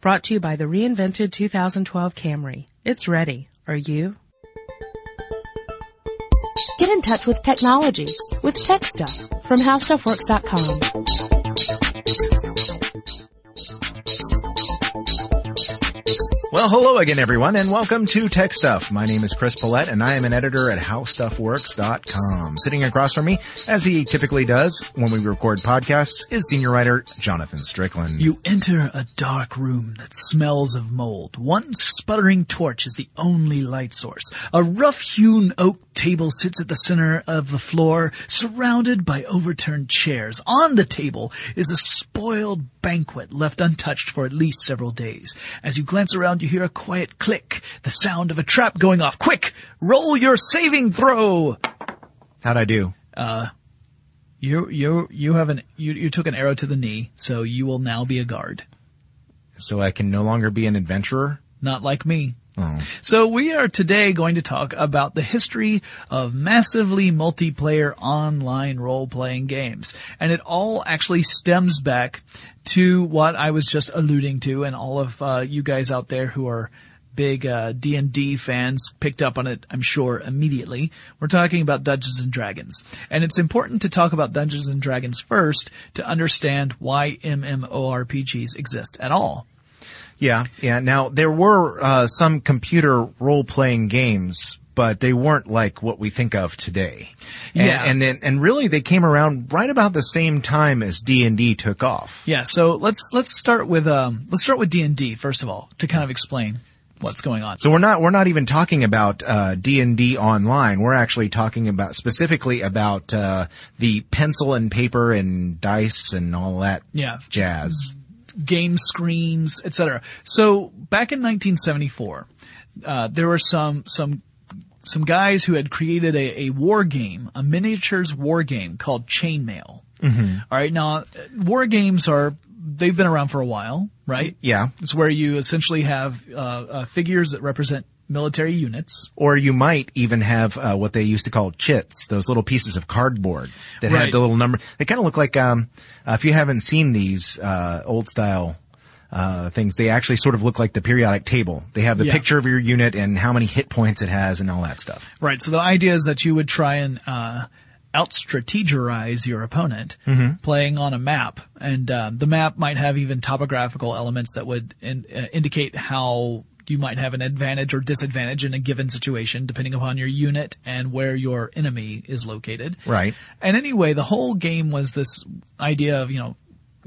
Brought to you by the reinvented 2012 Camry. It's ready. Are you? Get in touch with technology with Tech Stuff from HowStuffWorks.com. Well, hello again, everyone, and welcome to Tech Stuff. My name is Chris Pollette, and I am an editor at HowStuffWorks.com. Sitting across from me, as he typically does when we record podcasts, is senior writer Jonathan Strickland. You enter a dark room that smells of mold. One sputtering torch is the only light source. A rough-hewn oak table sits at the center of the floor, surrounded by overturned chairs. On the table is a spoiled banquet left untouched for at least several days. As you glance around, you hear a quiet click, the sound of a trap going off. Quick! Roll your saving throw! How'd I do? Uh, you, you, you have an, you, you took an arrow to the knee, so you will now be a guard. So I can no longer be an adventurer? Not like me. Oh. So we are today going to talk about the history of massively multiplayer online role-playing games. And it all actually stems back to what I was just alluding to and all of uh, you guys out there who are big uh, D&D fans picked up on it, I'm sure, immediately. We're talking about Dungeons and Dragons. And it's important to talk about Dungeons and Dragons first to understand why MMORPGs exist at all. Yeah, yeah. Now, there were uh, some computer role-playing games, but they weren't like what we think of today. And, Yeah. and then, and really they came around right about the same time as D&D took off. Yeah, so let's let's start with um let's start with D&D first of all to kind of explain what's going on. So we're not we're not even talking about uh, D and D online. We're actually talking about specifically about uh, the pencil and paper and dice and all that Yeah. jazz. game screens, etc. So back in 1974, uh, there were some some some guys who had created a, a war game, a miniatures war game called Chainmail. Mm-hmm. right, now war games are they've been around for a while, right? Yeah. It's where you essentially have uh, uh, figures that represent military units. Or you might even have uh, what they used to call chits, those little pieces of cardboard that Right. had the little number. They kind of look like um, uh, if you haven't seen these uh, old style. Uh, things they actually sort of look like the periodic table. They have the Yeah. picture of your unit and how many hit points it has and all that stuff. Right. So the idea is that you would try and uh, out strategize your opponent, playing on a map, and uh, the map might have even topographical elements that would in, uh, indicate how you might have an advantage or disadvantage in a given situation, depending upon your unit and where your enemy is located. Right. And anyway, the whole game was this idea of you know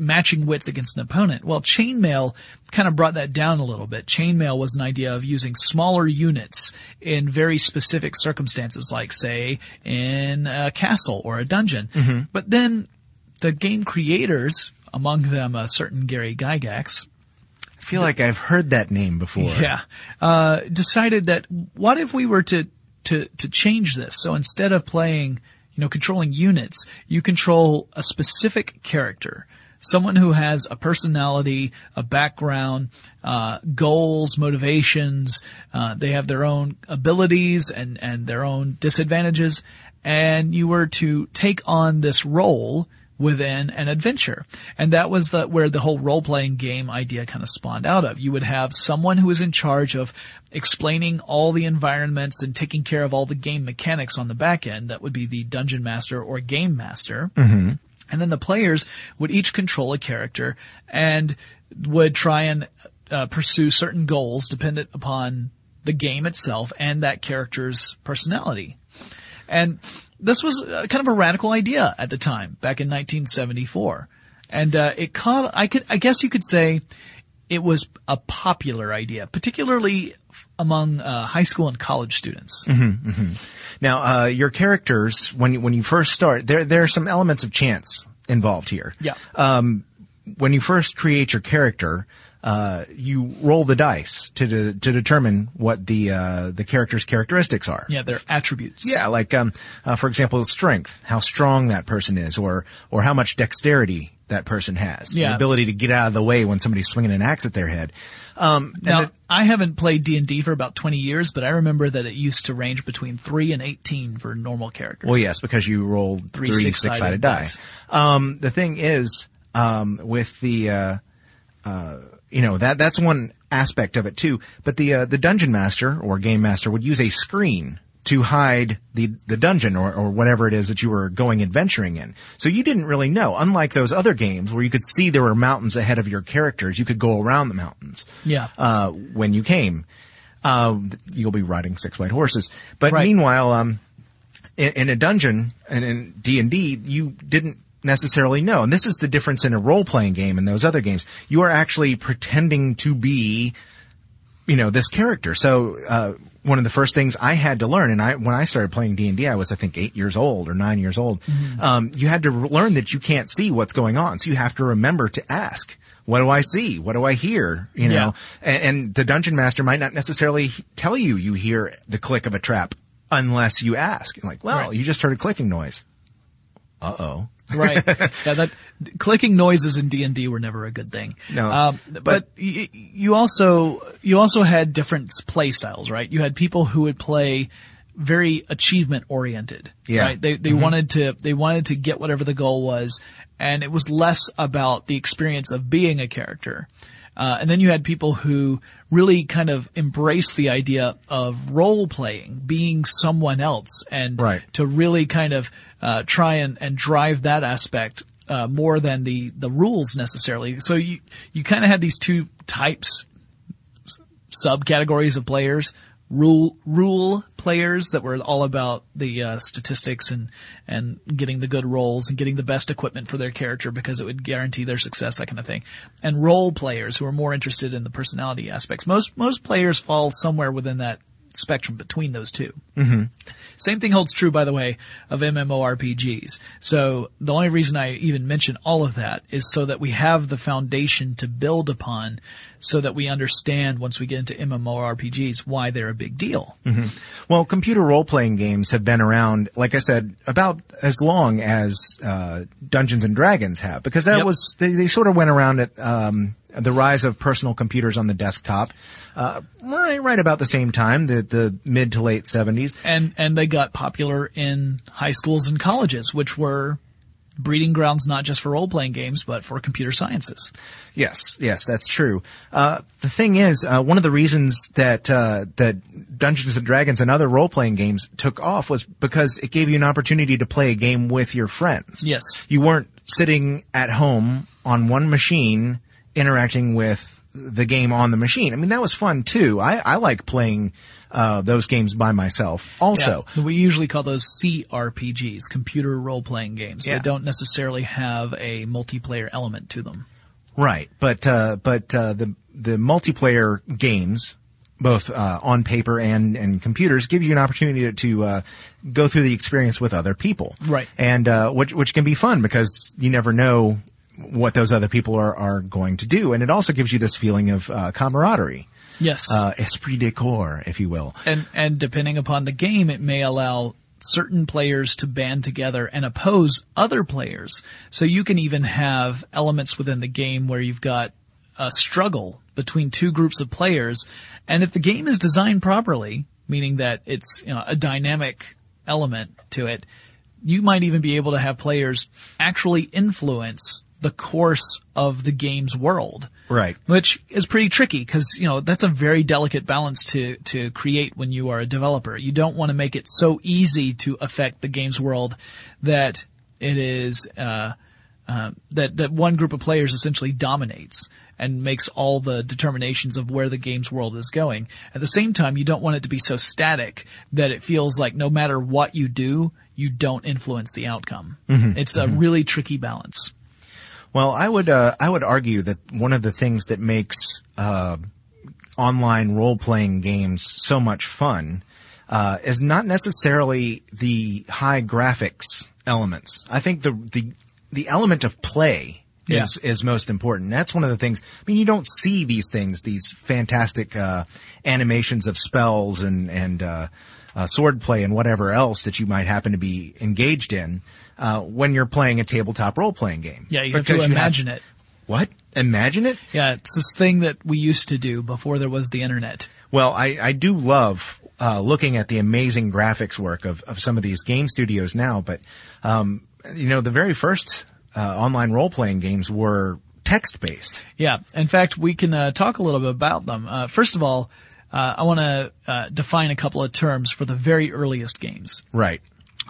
matching wits against an opponent. Well, chainmail kind of brought that down a little bit. Chainmail was an idea of using smaller units in very specific circumstances, like say in a castle or a dungeon. But then the game creators, among them a certain Gary Gygax, I feel like I've heard that name before. yeah, uh, decided that what if we were to to to change this? So instead of playing, you know, controlling units, you control a specific character. Someone who has a personality, a background, uh, goals, motivations. Uh, they have their own abilities and and their own disadvantages. And you were to take on this role within an adventure. And that was the, where the whole role-playing game idea kind of spawned out of. You would have someone who is in charge of explaining all the environments and taking care of all the game mechanics on the back end. That would be the dungeon master or game master. Mm-hmm. And then the players would each control a character and would try and uh, pursue certain goals dependent upon the game itself and that character's personality. And this was uh, kind of a radical idea at the time, back in 1974. And uh, it caught, I could, I guess you could say, it was a popular idea, particularly among uh, high school and college students. Now, uh, your characters, when you, when you first start, there there are some elements of chance involved here. Yeah. Um, when you first create your character, uh, you roll the dice to de- to determine what the uh, the character's characteristics are. Yeah, their attributes. Yeah, like um, uh, for example, strength, how strong that person is, or or how much dexterity that person has, Yeah. the ability to get out of the way when somebody's swinging an axe at their head. Um, Now, I haven't played D&D for about 20 years, but I remember that it used to range between 3 and 18 for normal characters. Well, yes, because you rolled Three three, six-sided six-sided die. dice. Um, the thing is, um, with the, uh, uh, you know, that, that's one aspect of it too. But the, uh, the dungeon master or game master would use a screen to hide the, the dungeon or, or whatever it is that you were going adventuring in. So you didn't really know. Unlike those other games where you could see there were mountains ahead of your characters, you could go around the mountains. Yeah. Uh, when you came, uh, you'll be riding six white horses. But Right. meanwhile, um, in, in a dungeon and in D and D, you didn't necessarily know. And this is the difference in a role playing game and those other games. You are actually pretending to be, you know, this character. So, uh, one of the first things I had to learn, and I, when I started playing D&D, I was, I think, eight years old or nine years old. Um, you had to learn that you can't see what's going on. So you have to remember to ask, what do I see? What do I hear? You know, Yeah. and, and the dungeon master might not necessarily tell you you hear the click of a trap unless you ask. You're like, well, Right. you just heard a clicking noise. Uh oh. Right. Yeah, that clicking noises in D and D were never a good thing. No, um, but, but- y- you also you also had different play styles, right? You had people who would play very achievement oriented. Yeah. Right? They they wanted to they wanted to get whatever the goal was, and it was less about the experience of being a character. Uh, and then you had people who really kind of embraced the idea of role playing, being someone else, and Right. to really kind of uh, try and, and drive that aspect uh, more than the the rules necessarily. So you you kind of had these two types subcategories of players. Rule rule players that were all about the uh, statistics and and getting the good rolls and getting the best equipment for their character because it would guarantee their success, that kind of thing. And role players who are more interested in the personality aspects. Most most players fall somewhere within that spectrum between those 2 mm-hmm. same thing holds true, by the way, of MMORPGs. So the only reason I even mention all of that is so that we have the foundation to build upon so that we understand once we get into MMORPGs why they're a big deal. Well, computer role playing games have been around, like I said, about as long as uh, Dungeons and Dragons have, because that Yep. was they, they sort of went around at um, the rise of personal computers on the desktop, uh, right, right about the same time, the the mid to late seventies. And, and they got popular in high schools and colleges, which were breeding grounds not just for role-playing games, but for computer sciences. Yes, yes, that's true. Uh, the thing is, uh, one of the reasons that uh, that Dungeons and Dragons and other role playing games took off was because it gave you an opportunity to play a game with your friends. Yes. you weren't sitting at home on one machine interacting with the game on the machine. I mean, that was fun too. I, I like playing uh, those games by myself. Also, Yeah. we usually call those CRPGs, computer role-playing games. Yeah. They don't necessarily have a multiplayer element to them. Right, but uh, but uh, the the multiplayer games, both uh, on paper and and computers, give you an opportunity to, to uh, go through the experience with other people. Right. and uh, which which can be fun because you never know what those other people are are going to do, and it also gives you this feeling of uh, camaraderie, Yes. uh, esprit de corps, if you will. and and depending upon the game, it may allow certain players to band together and oppose other players. So you can even have elements within the game where you've got a struggle between two groups of players, and if the game is designed properly, meaning that it's you know, a dynamic element to it, you might even be able to have players actually influence the course of the game's world Right. which is pretty tricky because you know that's a very delicate balance to to create when you are a developer. You don't want to make it so easy to affect the game's world that it is uh, uh, that that one group of players essentially dominates and makes all the determinations of where the game's world is going. At the same time, you don't want it to be so static that it feels like no matter what you do, you don't influence the outcome. It's a really tricky balance. Well, I would uh, I would argue that one of the things that makes uh, online role playing games so much fun uh, is not necessarily the high graphics elements. I think the the the element of play Yeah. is is most important. That's one of the things. I mean, you don't see these things, these fantastic uh, animations of spells and and uh, uh, sword play and whatever else that you might happen to be engaged in uh, when you're playing a tabletop role playing game. Yeah, you have Because to imagine it. What? Imagine it? Yeah, it's this thing that we used to do before there was the internet. Well, I, I do love uh, looking at the amazing graphics work of, of some of these game studios now, but um, you know, the very first uh, online role playing games were text based. Yeah. In fact, we can uh, talk a little bit about them. Uh, first of all, uh, I want to uh, define a couple of terms for the very earliest games. Right.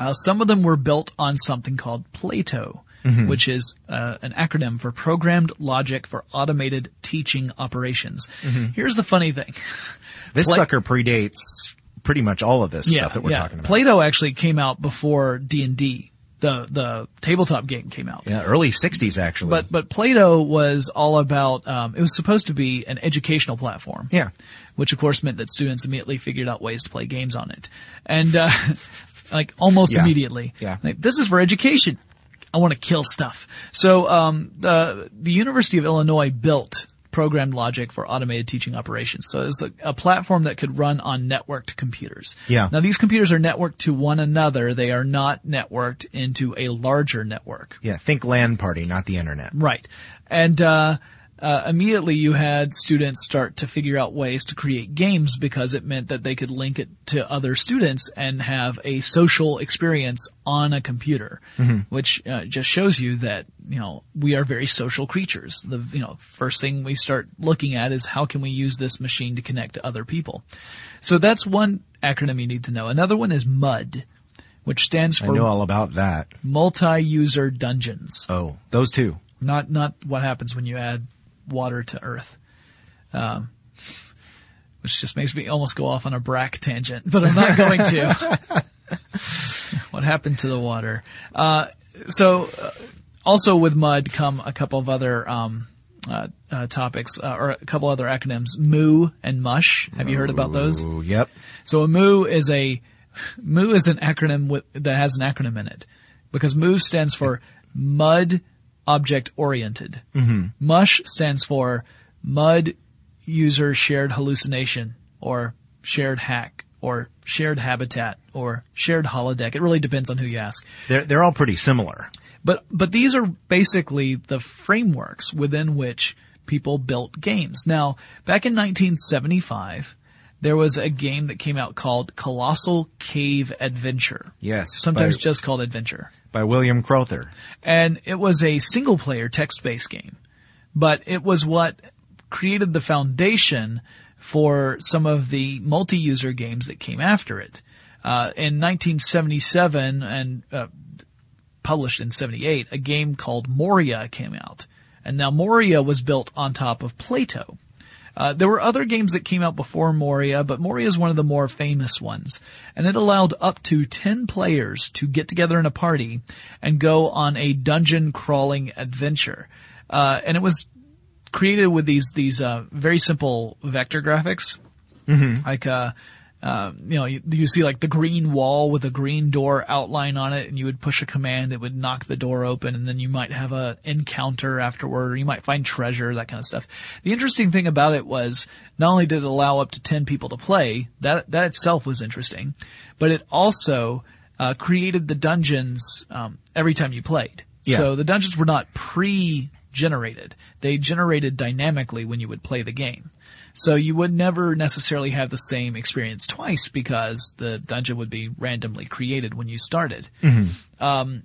Uh, some of them were built on something called Plato, which is uh, an acronym for Programmed Logic for Automated Teaching Operations. Here's the funny thing. This Pla- sucker predates pretty much all of this stuff that we're yeah. talking about. Plato actually came out before D and D. The the tabletop game came out. yeah, early 60s actually. But but Plato was all about. Um, it was supposed to be an educational platform. yeah. which of course meant that students immediately figured out ways to play games on it, and uh, like almost Yeah. immediately. Yeah. Like, this is for education. I want to kill stuff. So um, the the University of Illinois built programmed logic for automated teaching operations. So it's a, a platform that could run on networked computers. Yeah. Now these computers are networked to one another. They are not networked into a larger network. Yeah, think LAN party, not the internet. Right. And uh, uh, immediately you had students start to figure out ways to create games because it meant that they could link it to other students and have a social experience on a computer, which uh, just shows you that you know we are very social creatures. The you know first thing we start looking at is how can we use this machine to connect to other people. So that's one acronym you need to know. Another one is MUD, which stands for I know all about that. multi-user dungeons Oh, those two. not not what happens when you add water to Earth, um, which just makes me almost go off on a brack tangent, but I'm not going to. what happened to the water? Uh, so, uh, also with mud come a couple of other um, uh, uh, topics uh, or a couple other acronyms: moo and mush. Have you heard about those? Ooh, yep. So a MOO is a MOO is an acronym with, that has an acronym in it because MOO stands for Mud Object Oriented. Mm-hmm. MUSH stands for Mud User Shared Hallucination or Shared Hack or Shared Habitat or Shared Holodeck. It really depends on who you ask. They're, they're all pretty similar. But but these are basically the frameworks within which people built games. Now, back in 1975, there was a game that came out called Colossal Cave Adventure. Yes. Sometimes by, just called Adventure. By William Crowther. And it was a single player text based game. But it was what created the foundation for some of the multi user games that came after it. Uh, in 1977 and uh, published in 78, a game called Moria came out. And now Moria was built on top of Plato. Uh, there were other games that came out before Moria, but Moria is one of the more famous ones. And it allowed up to 10 players to get together in a party and go on a dungeon crawling adventure. Uh, and it was created with these, these, uh, very simple vector graphics. Like, uh, you know, you, you see like the green wall with a green door outline on it, and you would push a command that would knock the door open, and then you might have a encounter afterward, or you might find treasure, that kind of stuff. The interesting thing about it was not only did it allow up to ten people to play, that that itself was interesting, but it also uh, created the dungeons um, every time you played. Yeah. So the dungeons were not pre-generated; they generated dynamically when you would play the game. So you would never necessarily have the same experience twice because the dungeon would be randomly created when you started. Um,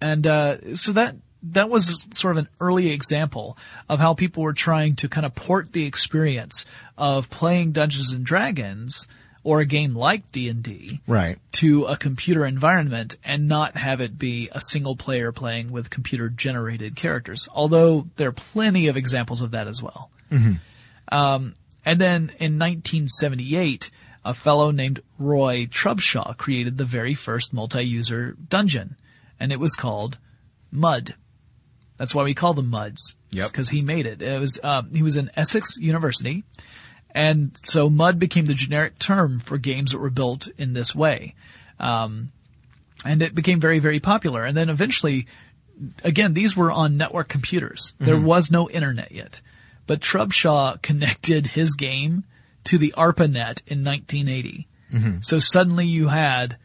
and uh, so that that was sort of an early example of how people were trying to kind of port the experience of playing Dungeons and Dragons or a game like D&D Right. to a computer environment and not have it be a single player playing with computer generated characters. Although there are plenty of examples of that as well. Um, and then in 1978, a fellow named Roy Trubshaw created the very first multi-user dungeon, and it was called Mud. That's why we call them Muds. Yep. Because he made it. It was um, he was in Essex University, and so Mud became the generic term for games that were built in this way. Um, and it became very, very popular. And then eventually, again, these were on network computers. There was no internet yet. But Trubshaw connected his game to the ARPANET in 1980. So suddenly you had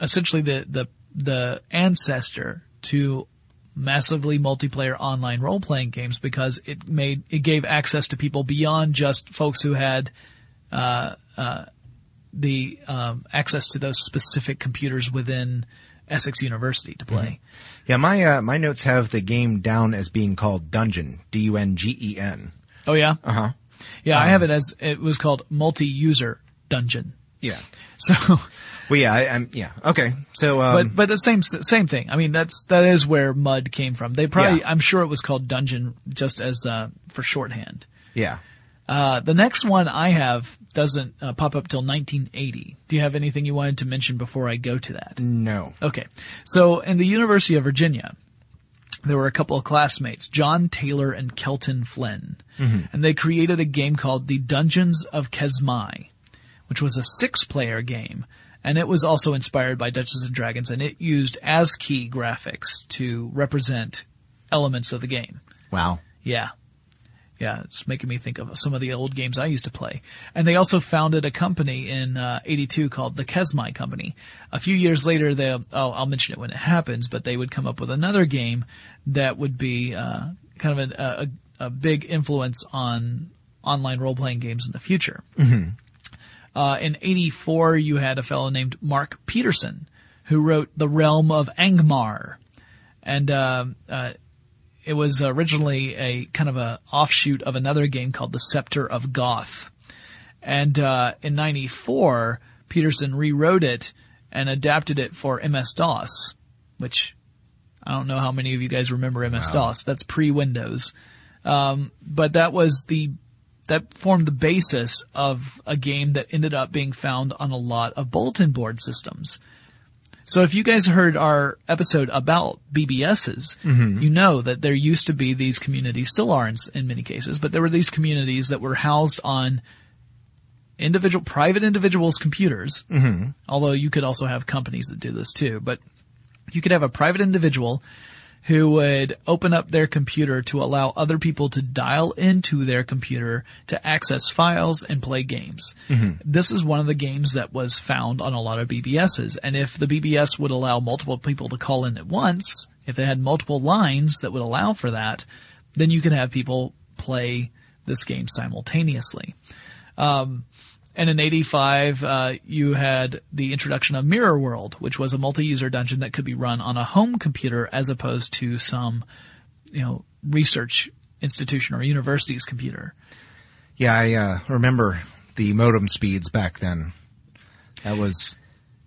essentially the, the, the ancestor to massively multiplayer online role playing games because it made, it gave access to people beyond just folks who had, uh, uh, the, um, access to those specific computers within Essex University to play. Yeah, my uh, my notes have the game down as being called Dungeon, D U N G E N. Oh yeah, Uh huh. yeah. I have it as it was called multi-user dungeon. Yeah. So, Well, yeah, I, I'm yeah. Okay, so um, but but the same same thing. I mean, that's that is where Mud came from. They probably, Yeah. I'm sure it was called Dungeon just as uh, for shorthand. yeah. Uh, the next one I have doesn't uh, pop up till 1980. Do you have anything you wanted to mention before I go to that? No. Okay. So in the University of Virginia, there were a couple of classmates, John Taylor and Kelton Flynn, and they created a game called The Dungeons of Kesmai, which was a six-player game, and it was also inspired by Dungeons and Dragons, and it used ASCII graphics to represent elements of the game. Wow. Yeah. Yeah, it's making me think of some of the old games I used to play. And they also founded a company in uh, 82 called the Kesmai Company. A few years later, they oh, I'll mention it when it happens, but they would come up with another game that would be uh, kind of a, a, a big influence on online role-playing games in the future. Uh, in 84, you had a fellow named Mark Peterson who wrote The Realm of Angmar. And uh, uh, it was originally a kind of a offshoot of another game called The Scepter of Goth. And uh, in '94, Peterson rewrote it and adapted it for MS-DOS, which I don't know how many of you guys remember MS-DOS. That's pre-Windows, um, but that was the that formed the basis of a game that ended up being found on a lot of bulletin board systems. So if you guys heard our episode about BBSs, you know that there used to be these communities, still are in, in many cases, but there were these communities that were housed on individual, private individuals' computers. Mm-hmm. Although you could also have companies that do this too, but you could have a private individual who would open up their computer to allow other people to dial into their computer to access files and play games. This is one of the games that was found on a lot of BBSs. And if the BBS would allow multiple people to call in at once, if they had multiple lines that would allow for that, then you could have people play this game simultaneously. Um, and in 85, uh, you had the introduction of Mirror World, which was a multi-user dungeon that could be run on a home computer as opposed to some, you know, research institution or university's computer. Yeah, I uh, remember the modem speeds back then. That was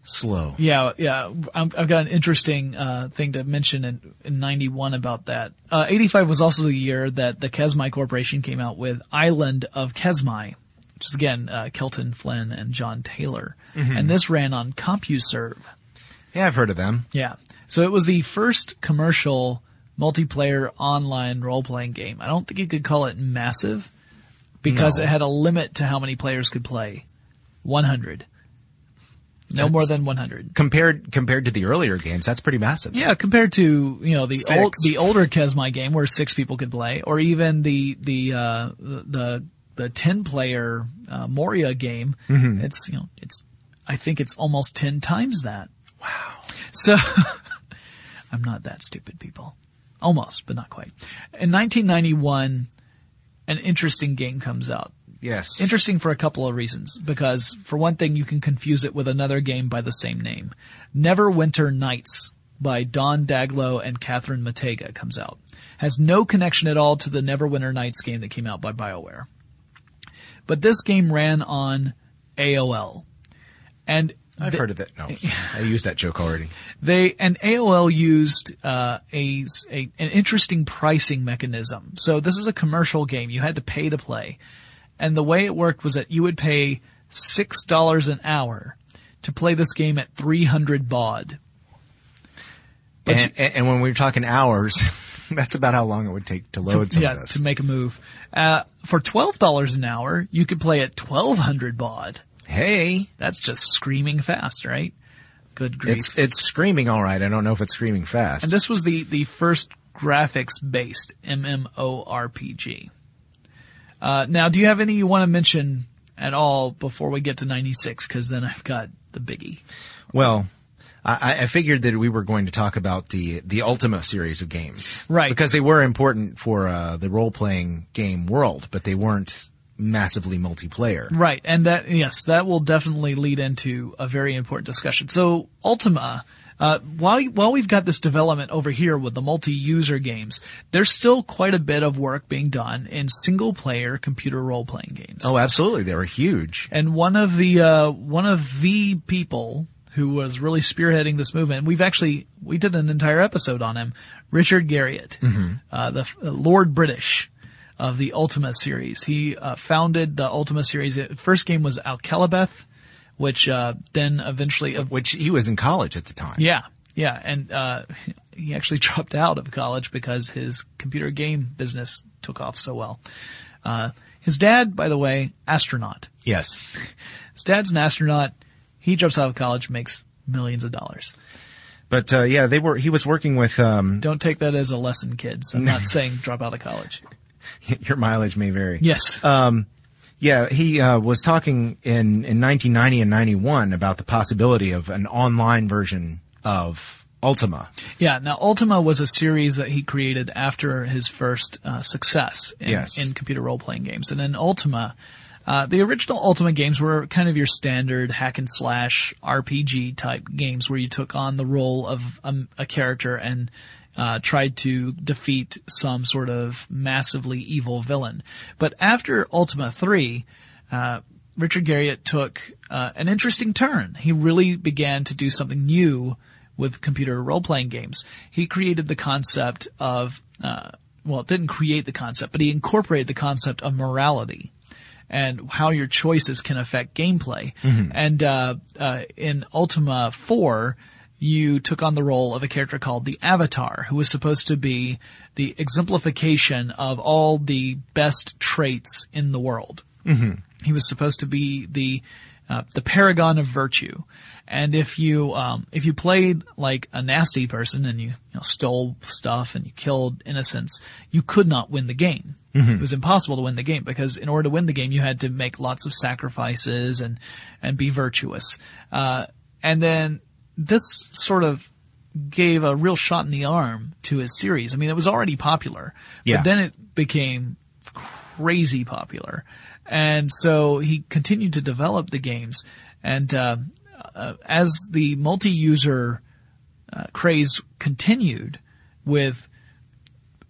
slow. Yeah, yeah. I'm, I've got an interesting uh, thing to mention in, in 91 about that. Uh, 85 was also the year that the Kesmai Corporation came out with Island of Kesmai, which is again uh, Kelton Flynn and John Taylor. And this ran on CompuServe. Yeah, I've heard of them. Yeah. So it was the first commercial multiplayer online role-playing game. I don't think you could call it massive because No. it had a limit to how many players could play. 100. No That's- more than 100. Compared compared to the earlier games, that's pretty massive. Yeah, compared to, you know, the Six. old, the older Kesmai game where six people could play, or even the, the, uh, the, the 10 player, uh, Moria game. It's, you know, it's, I think it's almost 10 times that. Wow. So, I'm not that stupid, people. Almost, but not quite. In 1991, an interesting game comes out. Yes. Interesting for a couple of reasons. Because, for one thing, you can confuse it with another game by the same name. Neverwinter Nights by Don Daglow and Cathryn Mataga comes out. Has no connection at all to the Neverwinter Nights game that came out by BioWare. But this game ran on AOL. And I've heard of it. No, I used that joke already. they and AOL used uh, a, a an interesting pricing mechanism. So this is a commercial game. You had to pay to play, and the way it worked was that you would pay six dollars an hour to play this game at three hundred baud. And, and, and when we were talking hours, that's about how long it would take to load some yeah, of this. to make a move. Uh, for twelve dollars an hour, you could play at twelve hundred baud. hey, That's just screaming fast, right? Good grief! it's it's screaming all right. I don't know if it's screaming fast. And this was the, the first graphics based MMORPG. Uh, now, do you have any you want to mention at all before we get to 96? Cause then I've got the biggie. Well, I, I figured that we were going to talk about the the Ultima series of games, Right. Because they were important for uh, the role playing game world, but they weren't massively multiplayer. Right. And that, yes, that will definitely lead into a very important discussion. So Ultima, Uh, while while we've got this development over here with the multi-user games, there's still quite a bit of work being done in single-player computer role-playing games. Oh, absolutely. They were huge. And one of the uh, one of the people who was really spearheading this movement, we've actually we did an entire episode on him, Richard Garriott, uh, the uh, Lord British of the Ultima series. He uh, founded the Ultima series. The First game was Akalabeth, which uh, then eventually Which he was in college at the time. yeah, yeah, and uh, he actually dropped out of college because his computer game business took off so well. Uh, his dad, by the way, astronaut. Yes. His dad's an astronaut. He drops out of college, makes millions of dollars. But uh, yeah, they were. He was working with. Um, Don't take that as a lesson, kids. I'm not saying drop out of college. your mileage may vary. Yes. Yeah, he uh, was talking in in 1990 and 91 about the possibility of an online version of Ultima. Yeah. Now, Ultima was a series that he created after his first uh, success in, Yes. in computer role-playing games. And in Ultima, uh, the original Ultima games were kind of your standard hack and slash RPG type games where you took on the role of um, a character and uh, tried to defeat some sort of massively evil villain. But after Ultima 3, uh, Richard Garriott took uh, an interesting turn. He really began to do something new with computer role-playing games. He created the concept of, uh, well, didn't create the concept, but he incorporated the concept of morality and how your choices can affect gameplay. And uh, uh, in Ultima 4, you took on the role of a character called the Avatar, who was supposed to be the exemplification of all the best traits in the world. He was supposed to be the uh, the paragon of virtue. And if you um, if you played like a nasty person and you, you know, stole stuff and you killed innocents, you could not win the game. It was impossible to win the game because in order to win the game, you had to make lots of sacrifices and and be virtuous. Uh, and then this sort of gave a real shot in the arm to his series. I mean, it was already popular, Yeah. but then it became crazy popular. And so he continued to develop the games. And uh, uh, as the multi-user uh, craze continued with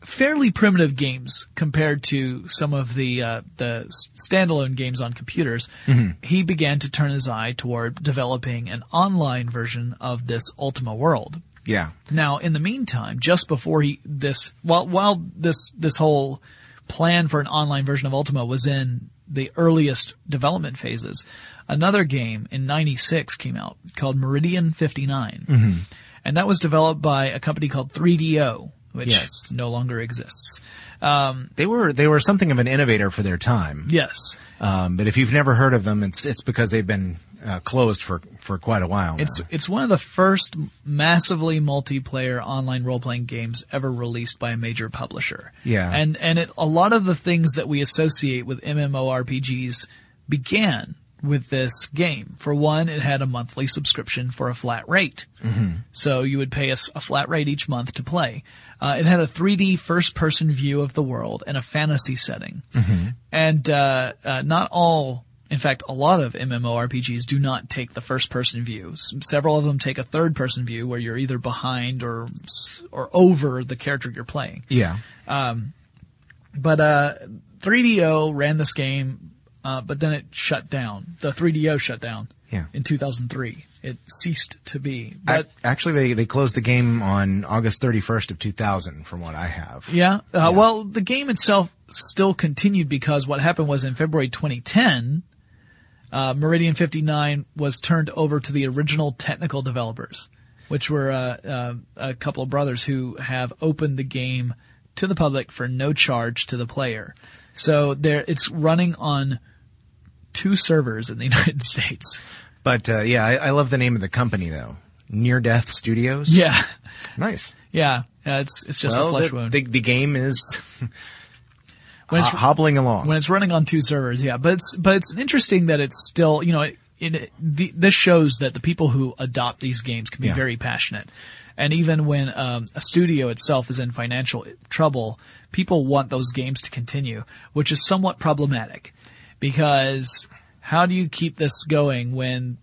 fairly primitive games compared to some of the uh, the standalone games on computers, he began to turn his eye toward developing an online version of this Ultima world. Yeah. Now, in the meantime, just before he this while while this this whole plan for an online version of Ultima was in the earliest development phases, another game in '96 came out called Meridian 59, and that was developed by a company called 3DO, which Yes. no longer exists. They were they were something of an innovator for their time. Yes, Um, but if you've never heard of them, it's it's because they've been uh, closed for for quite a while. Now. It's it's one of the first massively multiplayer online role playing games ever released by a major publisher. Yeah. and and it, a lot of the things that we associate with MMORPGs began with this game. For one, it had a monthly subscription for a flat rate, so you would pay a flat rate each month to play. Uh, it had a 3D first person view of the world and a fantasy setting, and uh, uh, not all in fact, a lot of MMORPGs do not take the first person view. Several of them take a third person view where you're either behind or or over the character you're playing. yeah. Um, but uh 3DO ran this game uh but then it shut down. The 3DO shut down Yeah. in 2003. It ceased to be. I, But actually, they they closed the game on August 31st of 2000, from what I have. Yeah. Uh, Well, the game itself still continued because what happened was in February 2010, uh, Meridian 59 was turned over to the original technical developers, which were uh, uh, a couple of brothers who have opened the game to the public for no charge to the player. So there, it's running on two servers in the United States. But uh, yeah, I, I love the name of the company though. Near Death Studios. Yeah. Nice. Yeah. Uh, it's it's just well, a flesh the, wound. The, the game is When it's- ho- hobbling along. when it's running on two servers, yeah. But it's but it's interesting that it's still you know it, it the, this shows that the people who adopt these games can be Yeah. very passionate, and even when um, a studio itself is in financial trouble, people want those games to continue, which is somewhat problematic because how do you keep this going when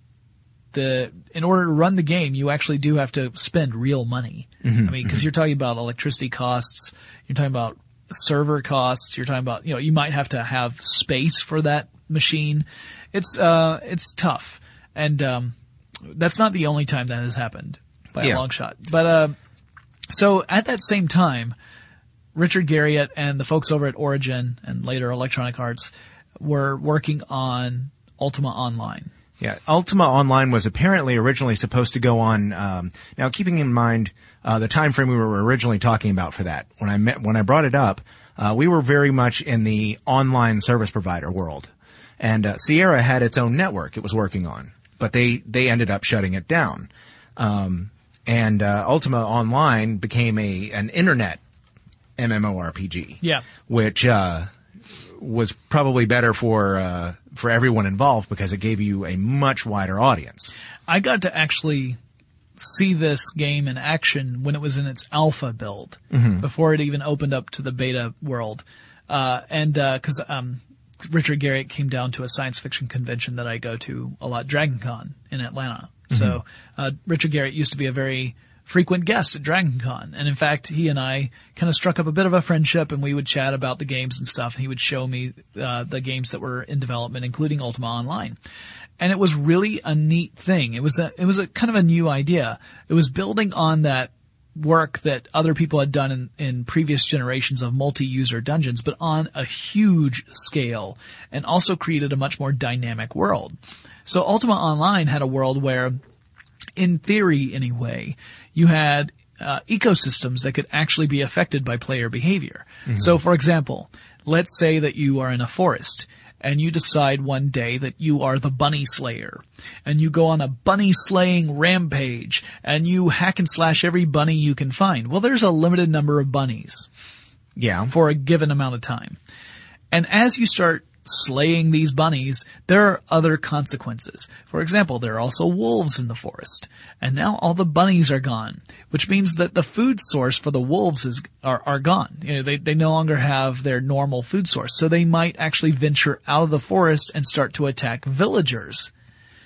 the in order to run the game, you actually do have to spend real money. I mean, because you're talking about electricity costs, you're talking about server costs, you're talking about you know you might have to have space for that machine. It's uh it's tough, and um, that's not the only time that has happened by Yeah. a long shot. But uh, so at that same time, Richard Garriott and the folks over at Origin and later Electronic Arts were working on Ultima Online. Yeah, Ultima Online was apparently originally supposed to go on. Um, now, keeping in mind uh, the time frame we were originally talking about for that, when I met when I brought it up, uh, we were very much in the online service provider world, and uh, Sierra had its own network it was working on, but they they ended up shutting it down, um, and uh, Ultima Online became a an internet MMORPG. Yeah. which uh, was probably better for uh, for everyone involved because it gave you a much wider audience. I got to actually see this game in action when it was in its alpha build before it even opened up to the beta world. Uh, and, uh 'cause cause, um, Richard Garriott came down to a science fiction convention that I go to a lot, DragonCon in Atlanta. So, uh, Richard Garriott used to be a very frequent guest at DragonCon, And in fact, he and I kind of struck up a bit of a friendship and we would chat about the games and stuff. And he would show me, uh, the games that were in development, including Ultima Online and it was really a neat thing. It was a it was a kind of a new idea. It was building on that work that other people had done in, in previous generations of multi-user dungeons, but on a huge scale, and also created a much more dynamic world. So Ultima Online had a world where, in theory anyway, you had uh, ecosystems that could actually be affected by player behavior. So, for example, let's say that you are in a forest and you decide one day that you are the bunny slayer and you go on a bunny slaying rampage and you hack and slash every bunny you can find. Well, there's a limited number of bunnies Yeah, for a given amount of time. And as you start slaying these bunnies, there are other consequences. For example, there are also wolves in the forest. And now all the bunnies are gone, which means that the food source for the wolves is, are, are gone. You know, they, they no longer have their normal food source. So they might actually venture out of the forest and start to attack villagers.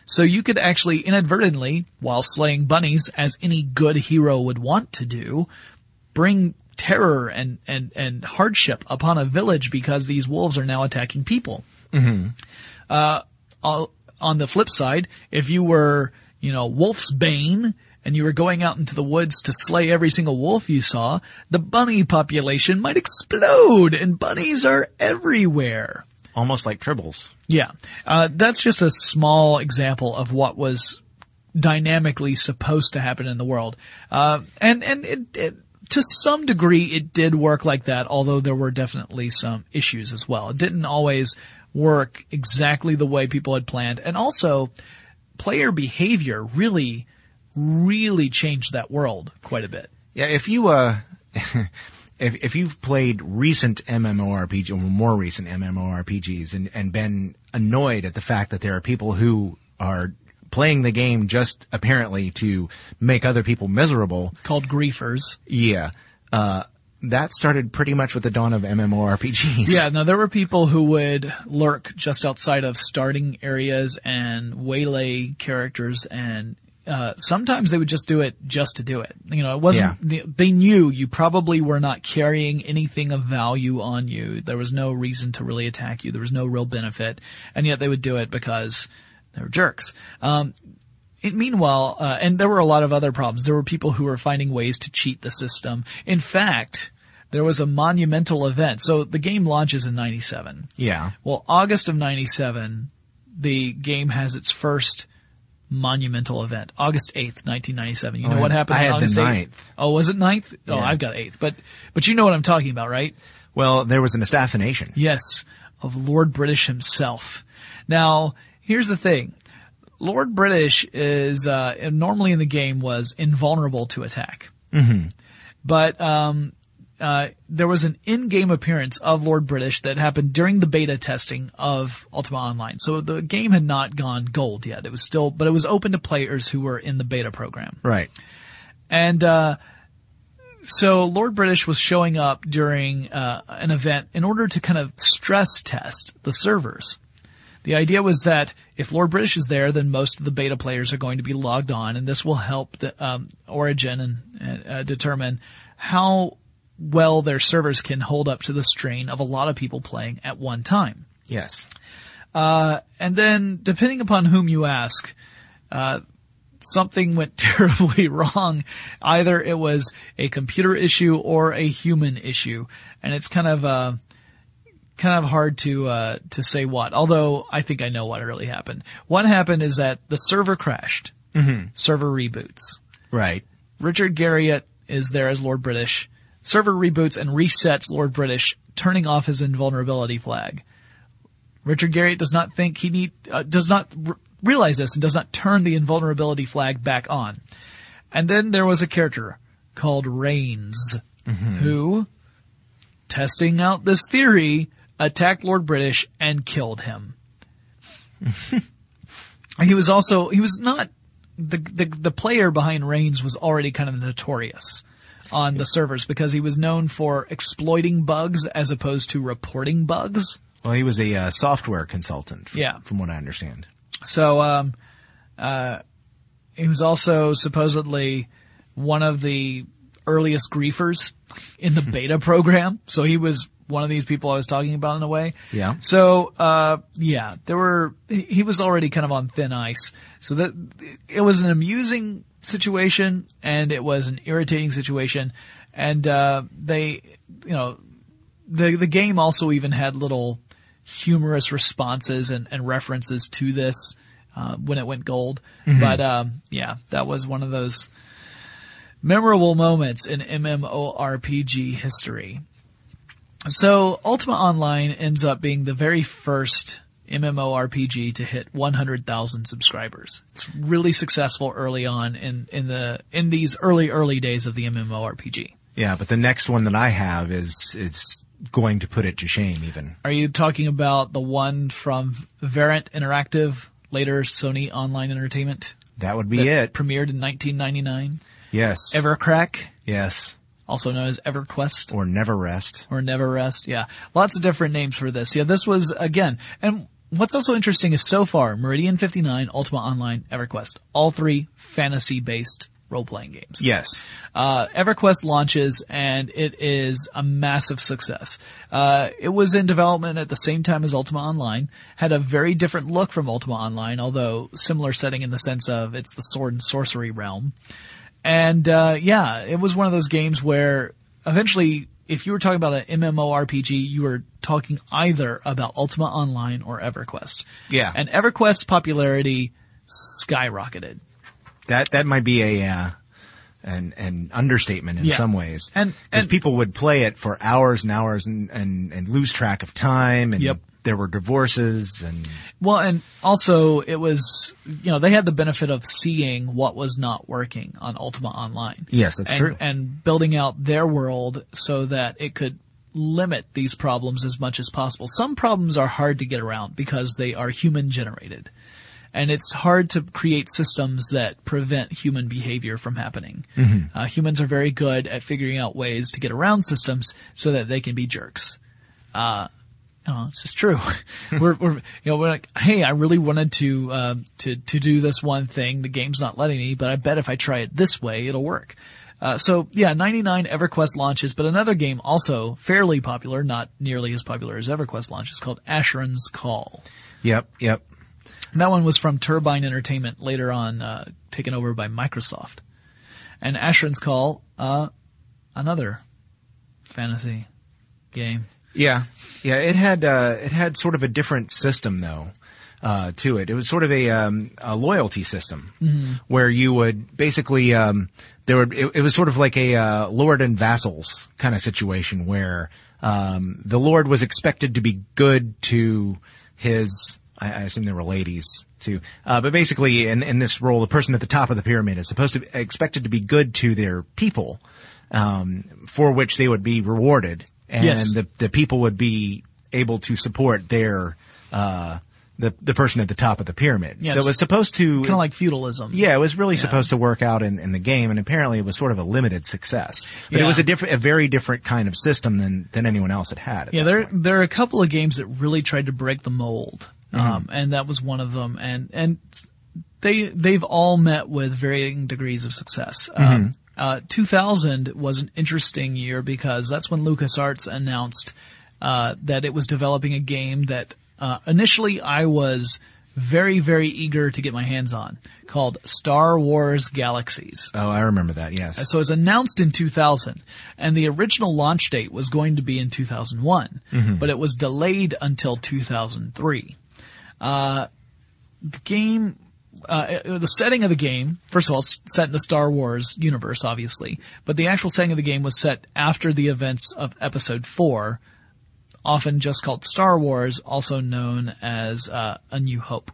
So you could actually inadvertently, while slaying bunnies, as any good hero would want to do, bring terror and, and, and hardship upon a village because these wolves are now attacking people. Uh, on the flip side, if you were, you know, Wolf's Bane, and you were going out into the woods to slay every single wolf you saw, the bunny population might explode, and bunnies are everywhere. almost like tribbles. Yeah, uh, that's just a small example of what was dynamically supposed to happen in the world, uh, and and it, it to some degree it did work like that. Although there were definitely some issues as well. It didn't always work exactly the way people had planned, and also player behavior really, really changed that world quite a bit. Yeah, if you uh, if if you've played recent MMORPG or more recent MMORPGs and and been annoyed at the fact that there are people who are playing the game just apparently to make other people miserable, Called griefers. yeah, uh, that started pretty much with the dawn of MMORPGs. Yeah, now there were people who would lurk just outside of starting areas and waylay characters and uh, sometimes they would just do it just to do it. You know, it wasn't, they knew you probably were not carrying anything of value on you. There was no reason to really attack you. There was no real benefit. And yet they would do it because they were jerks. Um, it, meanwhile, uh, and there were a lot of other problems. There were people who were finding ways to cheat the system. In fact, there was a monumental event. So the game launches in 97. yeah. Well, August of 97, the game has its first monumental event. August 8th, 1997. You know Oh, what happened I on had the August 8th? 9th. Oh, was it 9th? Oh, Yeah. I've got 8th. But, but you know what I'm talking about, right? Well, there was an assassination. Yes, of Lord British himself. Now, here's the thing. Lord British is uh, normally in the game was invulnerable to attack, mm-hmm. but um, uh, there was an in-game appearance of Lord British that happened during the beta testing of Ultima Online. So the game had not gone gold yet. It was still, but it was open to players who were in the beta program. Right. And uh, so Lord British was showing up during uh, an event in order to kind of stress test the servers. The idea was that if Lord British is there, then most of the beta players are going to be logged on, and this will help the um, Origin and uh, determine how well their servers can hold up to the strain of a lot of people playing at one time. Yes. Uh, and then, depending upon whom you ask, uh, something went terribly wrong. Either it was a computer issue or a human issue, and it's kind of uh, kind of hard to uh, to say what. Although I think I know what really happened. What happened is that the server crashed. Mm-hmm. Server reboots. Right. Richard Garriott is there as Lord British. Server reboots and resets Lord British, turning off his invulnerability flag. Richard Garriott does not think he need uh, does not r- realize this and does not turn the invulnerability flag back on. And then there was a character called Rainz who, testing out this theory, attacked Lord British and killed him. he was also he was not the, the the player behind Rainz was already kind of notorious on the servers because he was known for exploiting bugs as opposed to reporting bugs. Well, he was a uh, software consultant. From, Yeah. From what I understand. So um, uh, he was also supposedly one of the earliest griefers in the beta program. So he was one of these people I was talking about in a way. Yeah. So uh, yeah, there were. He was already kind of on thin ice. So that it was an amusing situation and it was an irritating situation, and uh, they, you know, the the game also even had little humorous responses and, and references to this uh, when it went gold. But um, yeah, that was one of those memorable moments in MMORPG history. So Ultima Online ends up being the very first MMORPG to hit 100,000 subscribers. It's really successful early on in, in the in these early early days of the MMORPG. Yeah, but the next one that I have is is going to put it to shame. Even. Are you talking about the one from Verant Interactive, later Sony Online Entertainment? That would be that it. Premiered in 1999. Yes. Evercrack, Yes. Also known as EverQuest Or never rest. or Never Rest. Yeah, lots of different names for this. Yeah, this was again, and what's also interesting is so far Meridian 59, Ultima Online, EverQuest, all three fantasy-based role-playing games. Yes. Uh, EverQuest launches and it is a massive success. Uh, it was in development at the same time as Ultima Online, had a very different look from Ultima Online, although similar setting in the sense of it's the sword and sorcery realm. And, uh, yeah, it was one of those games where eventually, if you were talking about an MMORPG, you were talking either about Ultima Online or EverQuest. Yeah. And EverQuest's popularity skyrocketed. That that might be a uh, an an understatement in Yeah. some ways. And- because people would play it for hours and hours and, and, and lose track of time and Yep. There were divorces and Well, and also it was, you know, they had the benefit of seeing what was not working on Ultima Online. Yes, that's and, true. And building out their world so that it could limit these problems as much as possible. Some problems are hard to get around because they are human generated. And it's hard to create systems that prevent human behavior from happening. Mm-hmm. Uh, humans are very good at figuring out ways to get around systems so that they can be jerks. Uh, no, it's just true. we're, we're, you know, we're like, hey, I really wanted to, uh, to, to do this one thing. The game's not letting me, but I bet if I try it this way, it'll work. Uh, so yeah, 99 EverQuest launches, but another game also fairly popular, not nearly as popular as EverQuest launches, called Asheron's Call. Yep, yep. And that one was from Turbine Entertainment, later on uh, taken over by Microsoft. And Asheron's Call, uh, another fantasy game. Yeah, yeah. It had uh, it had sort of a different system though uh, to it. It was sort of a, um, a loyalty system where you would basically um, there would it, it was sort of like a uh, lord and vassals kind of situation where um, the lord was expected to be good to his. I, I assume they were ladies too, uh, but basically in in this role, the person at the top of the pyramid is supposed to be expected to be good to their people, um, for which they would be rewarded and Yes. the the people would be able to support their uh the the person at the top of the pyramid. Yes. So it was supposed to Kind of like feudalism. yeah, it was really supposed to work out in, in the game, and apparently it was sort of a limited success. But it was a different, a very different kind of system than than anyone else had had. Yeah, there point. there are a couple of games that really tried to break the mold um, and that was one of them. And and they they've all met with varying degrees of success. Um, uh, 2000 was an interesting year because that's when LucasArts announced uh, that it was developing a game that uh, initially I was very very eager to get my hands on called Star Wars Galaxies. Oh, I remember that. Yes. So it was announced in 2000, and the original launch date was going to be in 2001, but it was delayed until 2003. Uh, the game, uh, the setting of the game, first of all, set in the Star Wars universe, obviously, but the actual setting of the game was set after the events of Episode 4, often just called Star Wars, also known as uh, A New Hope.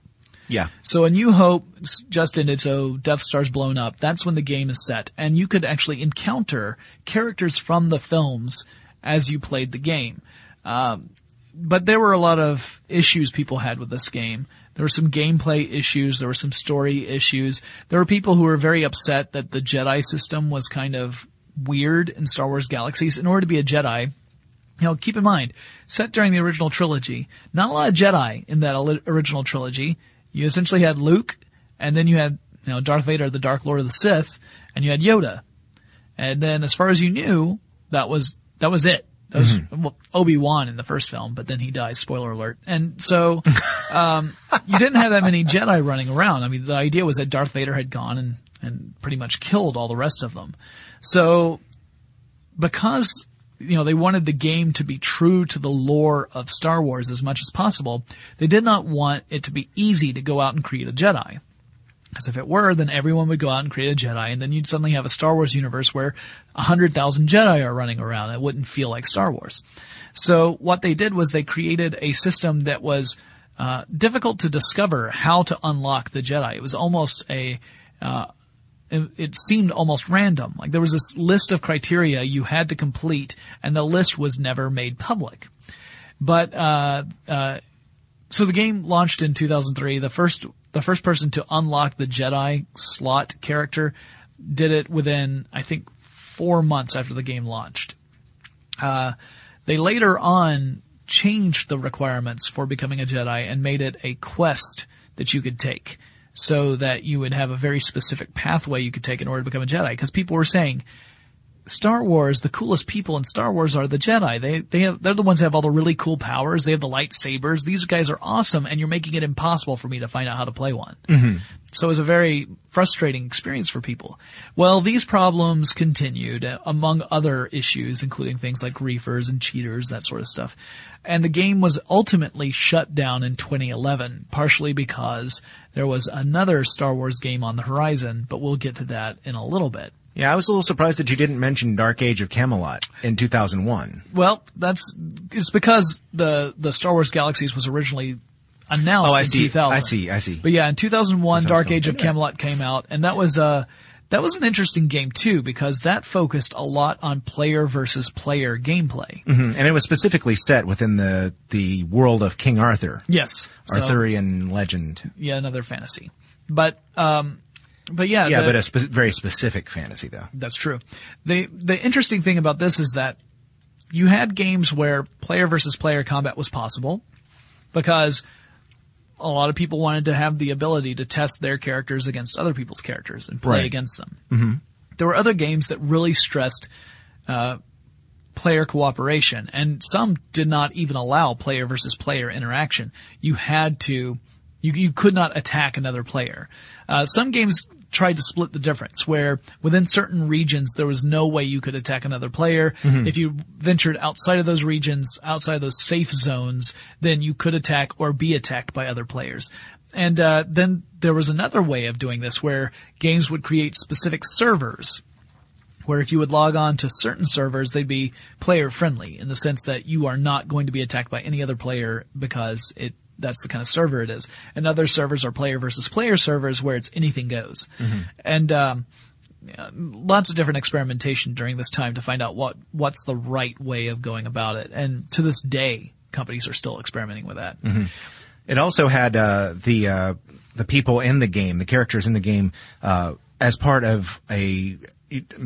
Yeah. So A New Hope just ended, so Death Star's blown up. That's when the game is set, and you could actually encounter characters from the films as you played the game. Um, but there were a lot of issues people had with this game. There were some gameplay issues. There were some story issues. There were people who were very upset that the Jedi system was kind of weird in Star Wars Galaxies. In order to be a Jedi, you know, keep in mind, set during the original trilogy, not a lot of Jedi in that original trilogy. You essentially had Luke, and then you had, you know, Darth Vader, the Dark Lord of the Sith, and you had Yoda. And then as far as you knew, that was, that was it. Was well, Obi-Wan in the first film, but then he dies, spoiler alert. And so, um, you didn't have that many Jedi running around. I mean, the idea was that Darth Vader had gone and, and pretty much killed all the rest of them. So, because you know they wanted the game to be true to the lore of Star Wars as much as possible, they did not want it to be easy to go out and create a Jedi. Because if it were, then everyone would go out and create a Jedi, and then you'd suddenly have a Star Wars universe where a hundred thousand Jedi are running around. It wouldn't feel like Star Wars. So what they did was they created a system that was uh, difficult to discover how to unlock the Jedi. It was almost a uh, it, it seemed almost random. Like there was this list of criteria you had to complete, and the list was never made public. But uh, uh, so the game launched in 2003. The first the first person to unlock the Jedi slot character did it within I think four months after the game launched. Uh, they later on changed the requirements for becoming a Jedi and made it a quest that you could take so that you would have a very specific pathway you could take in order to become a Jedi. Because people were saying, Star Wars, the coolest people in Star Wars are the Jedi. They they have they're the ones that have all the really cool powers. They have the lightsabers. These guys are awesome, and you're making it impossible for me to find out how to play one. So it was a very frustrating experience for people. Well, these problems continued, uh, among other issues, including things like griefers and cheaters, that sort of stuff. And the game was ultimately shut down in 2011, partially because there was another Star Wars game on the horizon, but we'll get to that in a little bit. Yeah, I was a little surprised that you didn't mention Dark Age of Camelot in 2001. Well, that's it's because the the Star Wars Galaxies was originally announced Oh, I in see. 2000. I see. I see. But yeah, in 2001, Dark. Age of Camelot came out, and that was uh that was an interesting game too because that focused a lot on player versus player gameplay. Mhm. And it was specifically set within the the world of King Arthur, Yes, So, Arthurian legend. yeah, another fantasy. But um, but yeah, Yeah, the- but a spe- very specific fantasy though. That's true. The the interesting thing about this is that you had games where player versus player combat was possible because a lot of people wanted to have the ability to test their characters against other people's characters and play Right. against them. Mm-hmm. There were other games that really stressed uh, player cooperation, and some did not even allow player versus player interaction. You had to, you you could not attack another player. Uh, some games tried to split the difference, where within certain regions there was no way you could attack another player. If you ventured outside of those regions, outside of those safe zones, then you could attack or be attacked by other players. And uh, then there was another way of doing this, where games would create specific servers where if you would log on to certain servers, they'd be player friendly in the sense that you are not going to be attacked by any other player because it that's the kind of server it is. And other servers are player versus player servers where it's anything goes. And um, lots of different experimentation during this time to find out what what's the right way of going about it. And to this day, companies are still experimenting with that. It also had uh, the uh, the people in the game, the characters in the game, uh, as part of a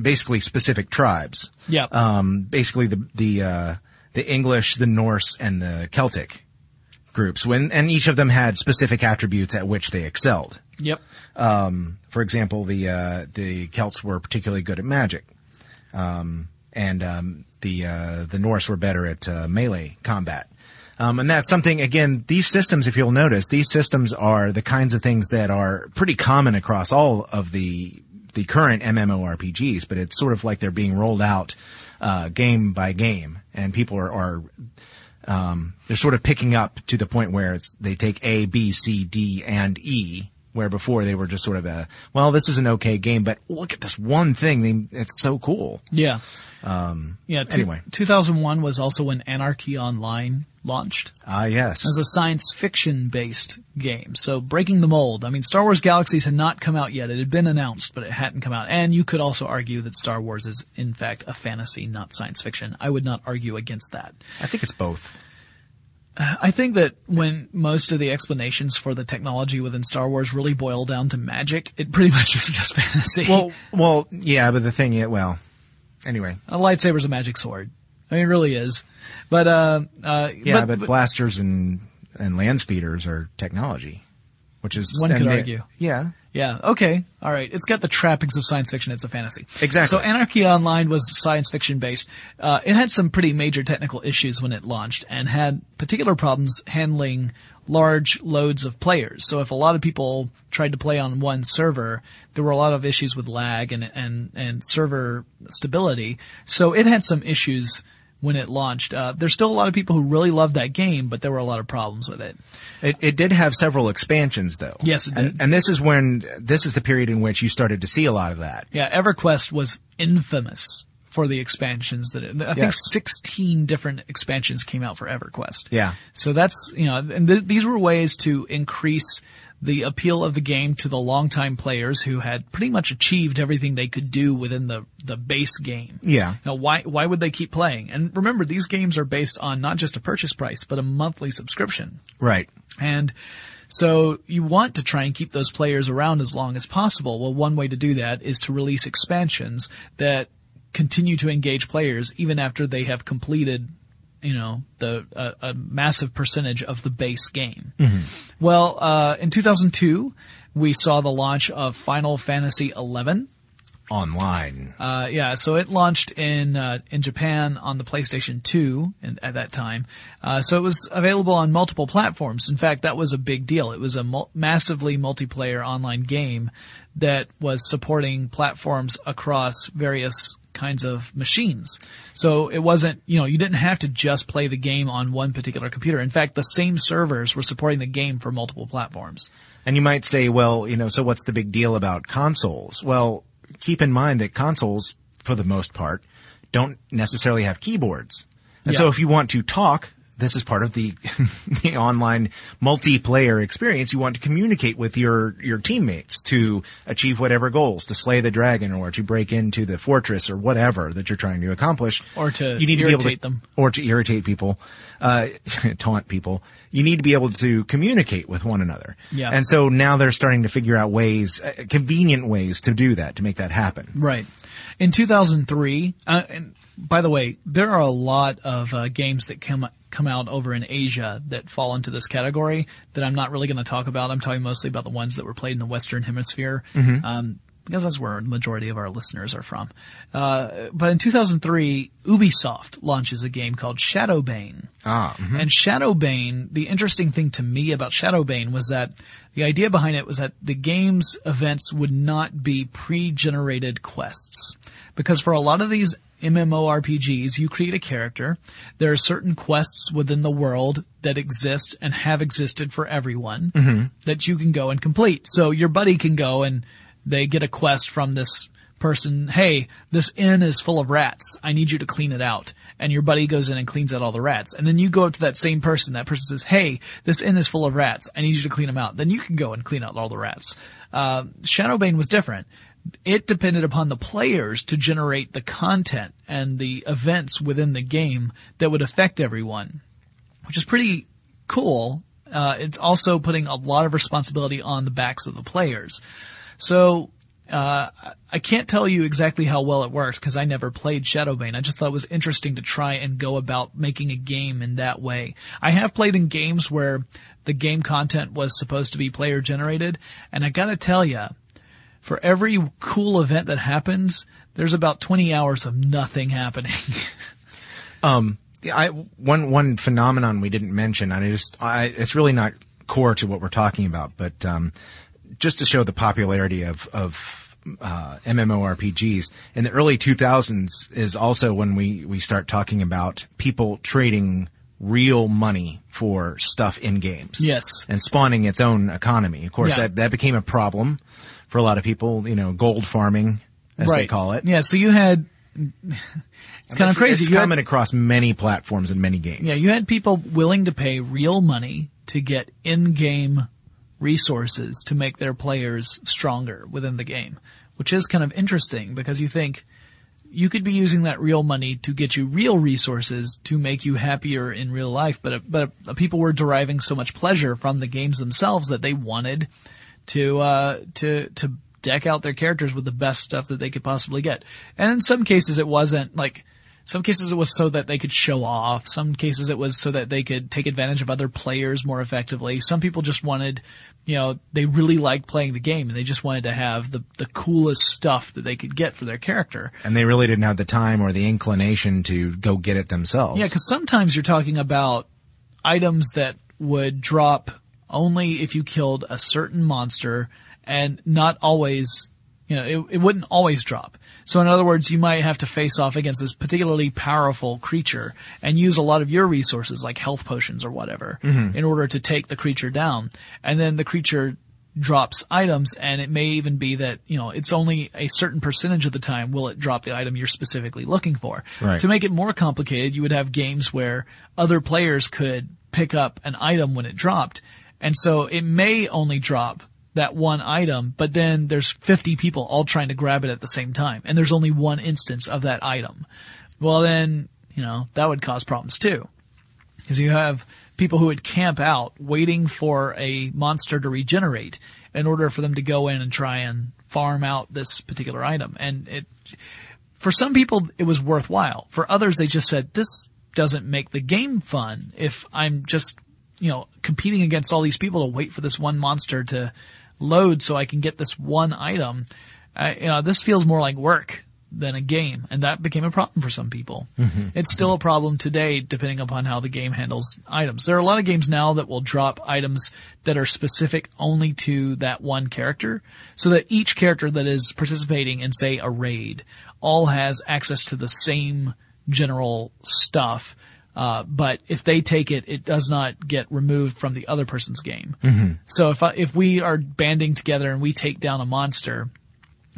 basically specific tribes. Yeah. Um, basically the the uh, the English, the Norse, and the Celtic groups when, and each of them had specific attributes at which they excelled. Yep. Um, for example, the uh, the Celts were particularly good at magic, um, and um, the uh, the Norse were better at uh, melee combat. Um, and that's something again. These systems, if you'll notice, these systems are the kinds of things that are pretty common across all of the the current MMORPGs. But it's sort of like they're being rolled out uh, game by game, and people are, are um, they're sort of picking up to the point where it's they take A, B, C, D, and E, where before they were just sort of a well, this is an okay game, but look at this one thing, they, it's so cool. Yeah. Um, Yeah. two- Anyway. 2001 was also when Anarchy Online launched. Ah, yes, as a science fiction based game. So breaking the mold. I mean, Star Wars Galaxies had not come out yet. It had been announced, but it hadn't come out. And you could also argue that Star Wars is in fact a fantasy, not science fiction. I would not argue against that. I think it's both. I think that when most of the explanations for the technology within Star Wars really boil down to magic, it pretty much is just fantasy. Well, well, yeah, but the thing, yeah, well, anyway, a lightsaber's a magic sword. I mean, it really is. But, uh, uh, yeah, but, blasters and and land speeders are technology, which is One could argue. Yeah, Yeah. Okay. All right. It's got the trappings of science fiction. It's a fantasy. Exactly. So Anarchy Online was science fiction based. Uh, it had some pretty major technical issues when it launched and had particular problems handling large loads of players. So if a lot of people tried to play on one server, there were a lot of issues with lag and, and, and server stability. So it had some issues when it launched. Uh, there's still a lot of people who really loved that game, but there were a lot of problems with it. It, it did have several expansions though. Yes, it And, did. and this is when this is the period in which you started to see a lot of that. Yeah, EverQuest was infamous for the expansions that it, I think 16 different expansions came out for EverQuest. Yeah. So that's, you know, and th- these were ways to increase the appeal of the game to the longtime players who had pretty much achieved everything they could do within the, the base game. Yeah. Now, why, why would they keep playing? And remember, these games are based on not just a purchase price, but a monthly subscription. Right. And so you want to try and keep those players around as long as possible. Well, one way to do that is to release expansions that continue to engage players even after they have completed, you know, the a, a massive percentage of the base game. Well, uh, in 2002, we saw the launch of Final Fantasy XI. Online. Uh, yeah, so it launched in uh, in Japan on the PlayStation 2 in, at that time. Uh, so it was available on multiple platforms. In fact, that was a big deal. It was a mul- massively multiplayer online game that was supporting platforms across various kinds of machines. So it wasn't, you know, you didn't have to just play the game on one particular computer. In fact, the same servers were supporting the game for multiple platforms. And you might say, well, you know, so what's the big deal about consoles? Well, keep in mind that consoles, for the most part, don't necessarily have keyboards. And so if you want to talk, this is part of the, the online multiplayer experience. You want to communicate with your, your teammates to achieve whatever goals, to slay the dragon or to break into the fortress or whatever that you're trying to accomplish. Or to you need to be able to, irritate them. Or to irritate people, uh, taunt people. You need to be able to communicate with one another. Yeah. And so now they're starting to figure out ways, uh, convenient ways to do that, to make that happen. Right. In 2003, uh, and by the way, there are a lot of uh, games that come come out over in Asia that fall into this category that I'm not really going to talk about. I'm talking mostly about the ones that were played in the Western Hemisphere. Um, because that's where the majority of our listeners are from. Uh, but in 2003, Ubisoft launches a game called Shadowbane. Ah, mhm. And Shadowbane, the interesting thing to me about Shadowbane was that the idea behind it was that the game's events would not be pre-generated quests. Because for a lot of these MMORPGs, you create a character, there are certain quests within the world that exist and have existed for everyone that you can go and complete. So your buddy can go and they get a quest from this person, hey, this inn is full of rats. I need you to clean it out. And your buddy goes in and cleans out all the rats. And then you go up to that same person. That person says, hey, this inn is full of rats. I need you to clean them out. Then you can go and clean out all the rats. Uh, Shadowbane was different. It depended upon the players to generate the content and the events within the game that would affect everyone, which is pretty cool. Uh, it's also putting a lot of responsibility on the backs of the players. So Uh, I can't tell you exactly how well it worked because I never played Shadowbane. I just thought it was interesting to try and go about making a game in that way. I have played in games where the game content was supposed to be player generated, and I gotta tell you, for every cool event that happens, there's about 20 hours of nothing happening. Yeah, I, one one phenomenon we didn't mention, and I just I, it's really not core to what we're talking about, but um, just to show the popularity of of uh, MMORPGs in the early 2000s is also when we we start talking about people trading real money for stuff in games. Yes. and spawning its own economy. Of course, Yeah. that that became a problem for a lot of people. You know, gold farming, as they call it. Yeah, so you had, it's kind of crazy. It's You had- common across many platforms and many games. Yeah, you had people willing to pay real money to get in-game resources to make their players stronger within the game, which is kind of interesting because you think you could be using that real money to get you real resources to make you happier in real life, but but people were deriving so much pleasure from the games themselves that they wanted to uh, to to deck out their characters with the best stuff that they could possibly get. And in some cases, it wasn't like. Some cases it was so that they could show off. Some cases it was so that they could take advantage of other players more effectively. Some people just wanted, you know, they really liked playing the game and they just wanted to have the, the coolest stuff that they could get for their character. and they really didn't have the time or the inclination to go get it themselves. Yeah, because sometimes you're talking about items that would drop only if you killed a certain monster, and not always, you know, it, it wouldn't always drop. So in other words, you might have to face off against this particularly powerful creature and use a lot of your resources, like health potions or whatever, mm-hmm. in order to take the creature down. And then the creature drops items and it may even be that, you know, it's only a certain percentage of the time will it drop the item you're specifically looking for. Right. To make it more complicated, you would have games where other players could pick up an item when it dropped. And so it may only drop that one item, but then there's 50 people all trying to grab it at the same time. And there's only one instance of that item. Well then, you know, that would cause problems too. Because you have people who would camp out waiting for a monster to regenerate in order for them to go in and try and farm out this particular item. And it, for some people, it was worthwhile. For others, they just said, this doesn't make the game fun if I'm just, you know, competing against all these people to wait for this one monster to load so I can get this one item. I, you know, this feels more like work than a game, and that became a problem for some people. Mm-hmm. It's still a problem today, depending upon how the game handles items. There are a lot of games now that will drop items that are specific only to that one character, so that each character that is participating in, say, a raid, all has access to the same general stuff. Uh, but if they take it, it does not get removed from the other person's game. So if I, if we are banding together and we take down a monster,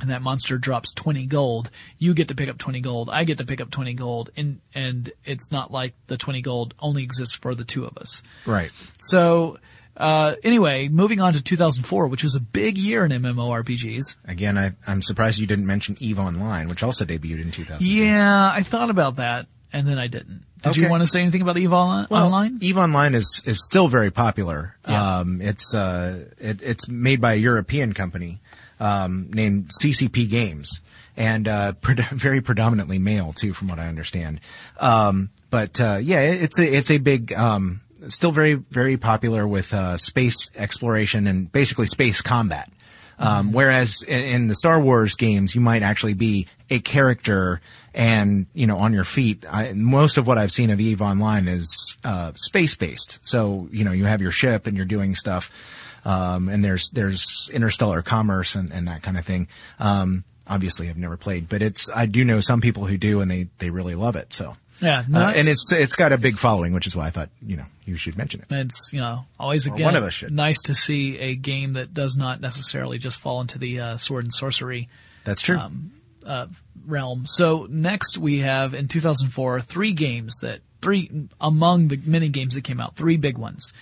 and that monster drops 20 gold, you get to pick up 20 gold, I get to pick up 20 gold, and, and it's not like the 20 gold only exists for the two of us. Right. So, uh, anyway, moving on to 2004, which was a big year in MMORPGs. Again, I, I'm surprised you didn't mention EVE Online, which also debuted in 2000. Yeah, I thought about that, and then I didn't. Did you want to say anything about EVE Onli- Well, Online? EVE Online is is still very popular. Yeah. Um, it's uh, it, it's made by a European company um, named CCP Games, and uh, very predominantly male too, from what I understand. Um, but uh, yeah, it- it's a it's a big. Um, Still very, very popular with uh, space exploration and basically space combat. Um, whereas in, in the Star Wars games, you might actually be a character and, you know, on your feet. I, most of what I've seen of EVE Online is, uh, space based. So, you know, you have your ship and you're doing stuff. Um, and there's, there's interstellar commerce and, and that kind of thing. Um, obviously I've never played, but it's, I do know some people who do and they, they really love it. So, Yeah, no, uh, and it's- it's, it's got a big following, which is why I thought, you know, you should mention it. It's you know always again one of us should. nice to see a game that does not necessarily just fall into the uh, sword and sorcery That's true. Um, uh, realm. So next we have in 2004 three games that three among the many games that came out, three big ones.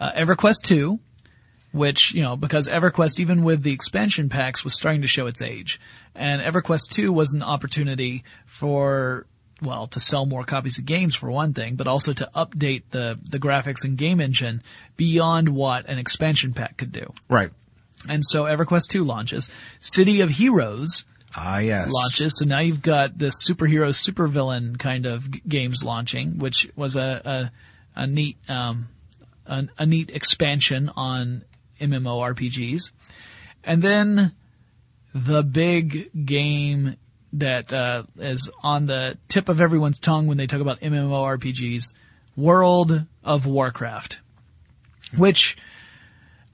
Uh, EverQuest 2, which, you know, because EverQuest even with the expansion packs was starting to show its age. And EverQuest 2 was an opportunity for well, to sell more copies of games for one thing, but also to update the the graphics and game engine beyond what an expansion pack could do. right. And so EverQuest 2 launches. City of Heroes Ah, yes. launches. So now you've got this superhero, supervillain kind of g- games launching, which was a, a, a neat, um, a, a neat expansion on MMORPGs. And then the big game that uh, is on the tip of everyone's tongue when they talk about MMORPGs, World of Warcraft, which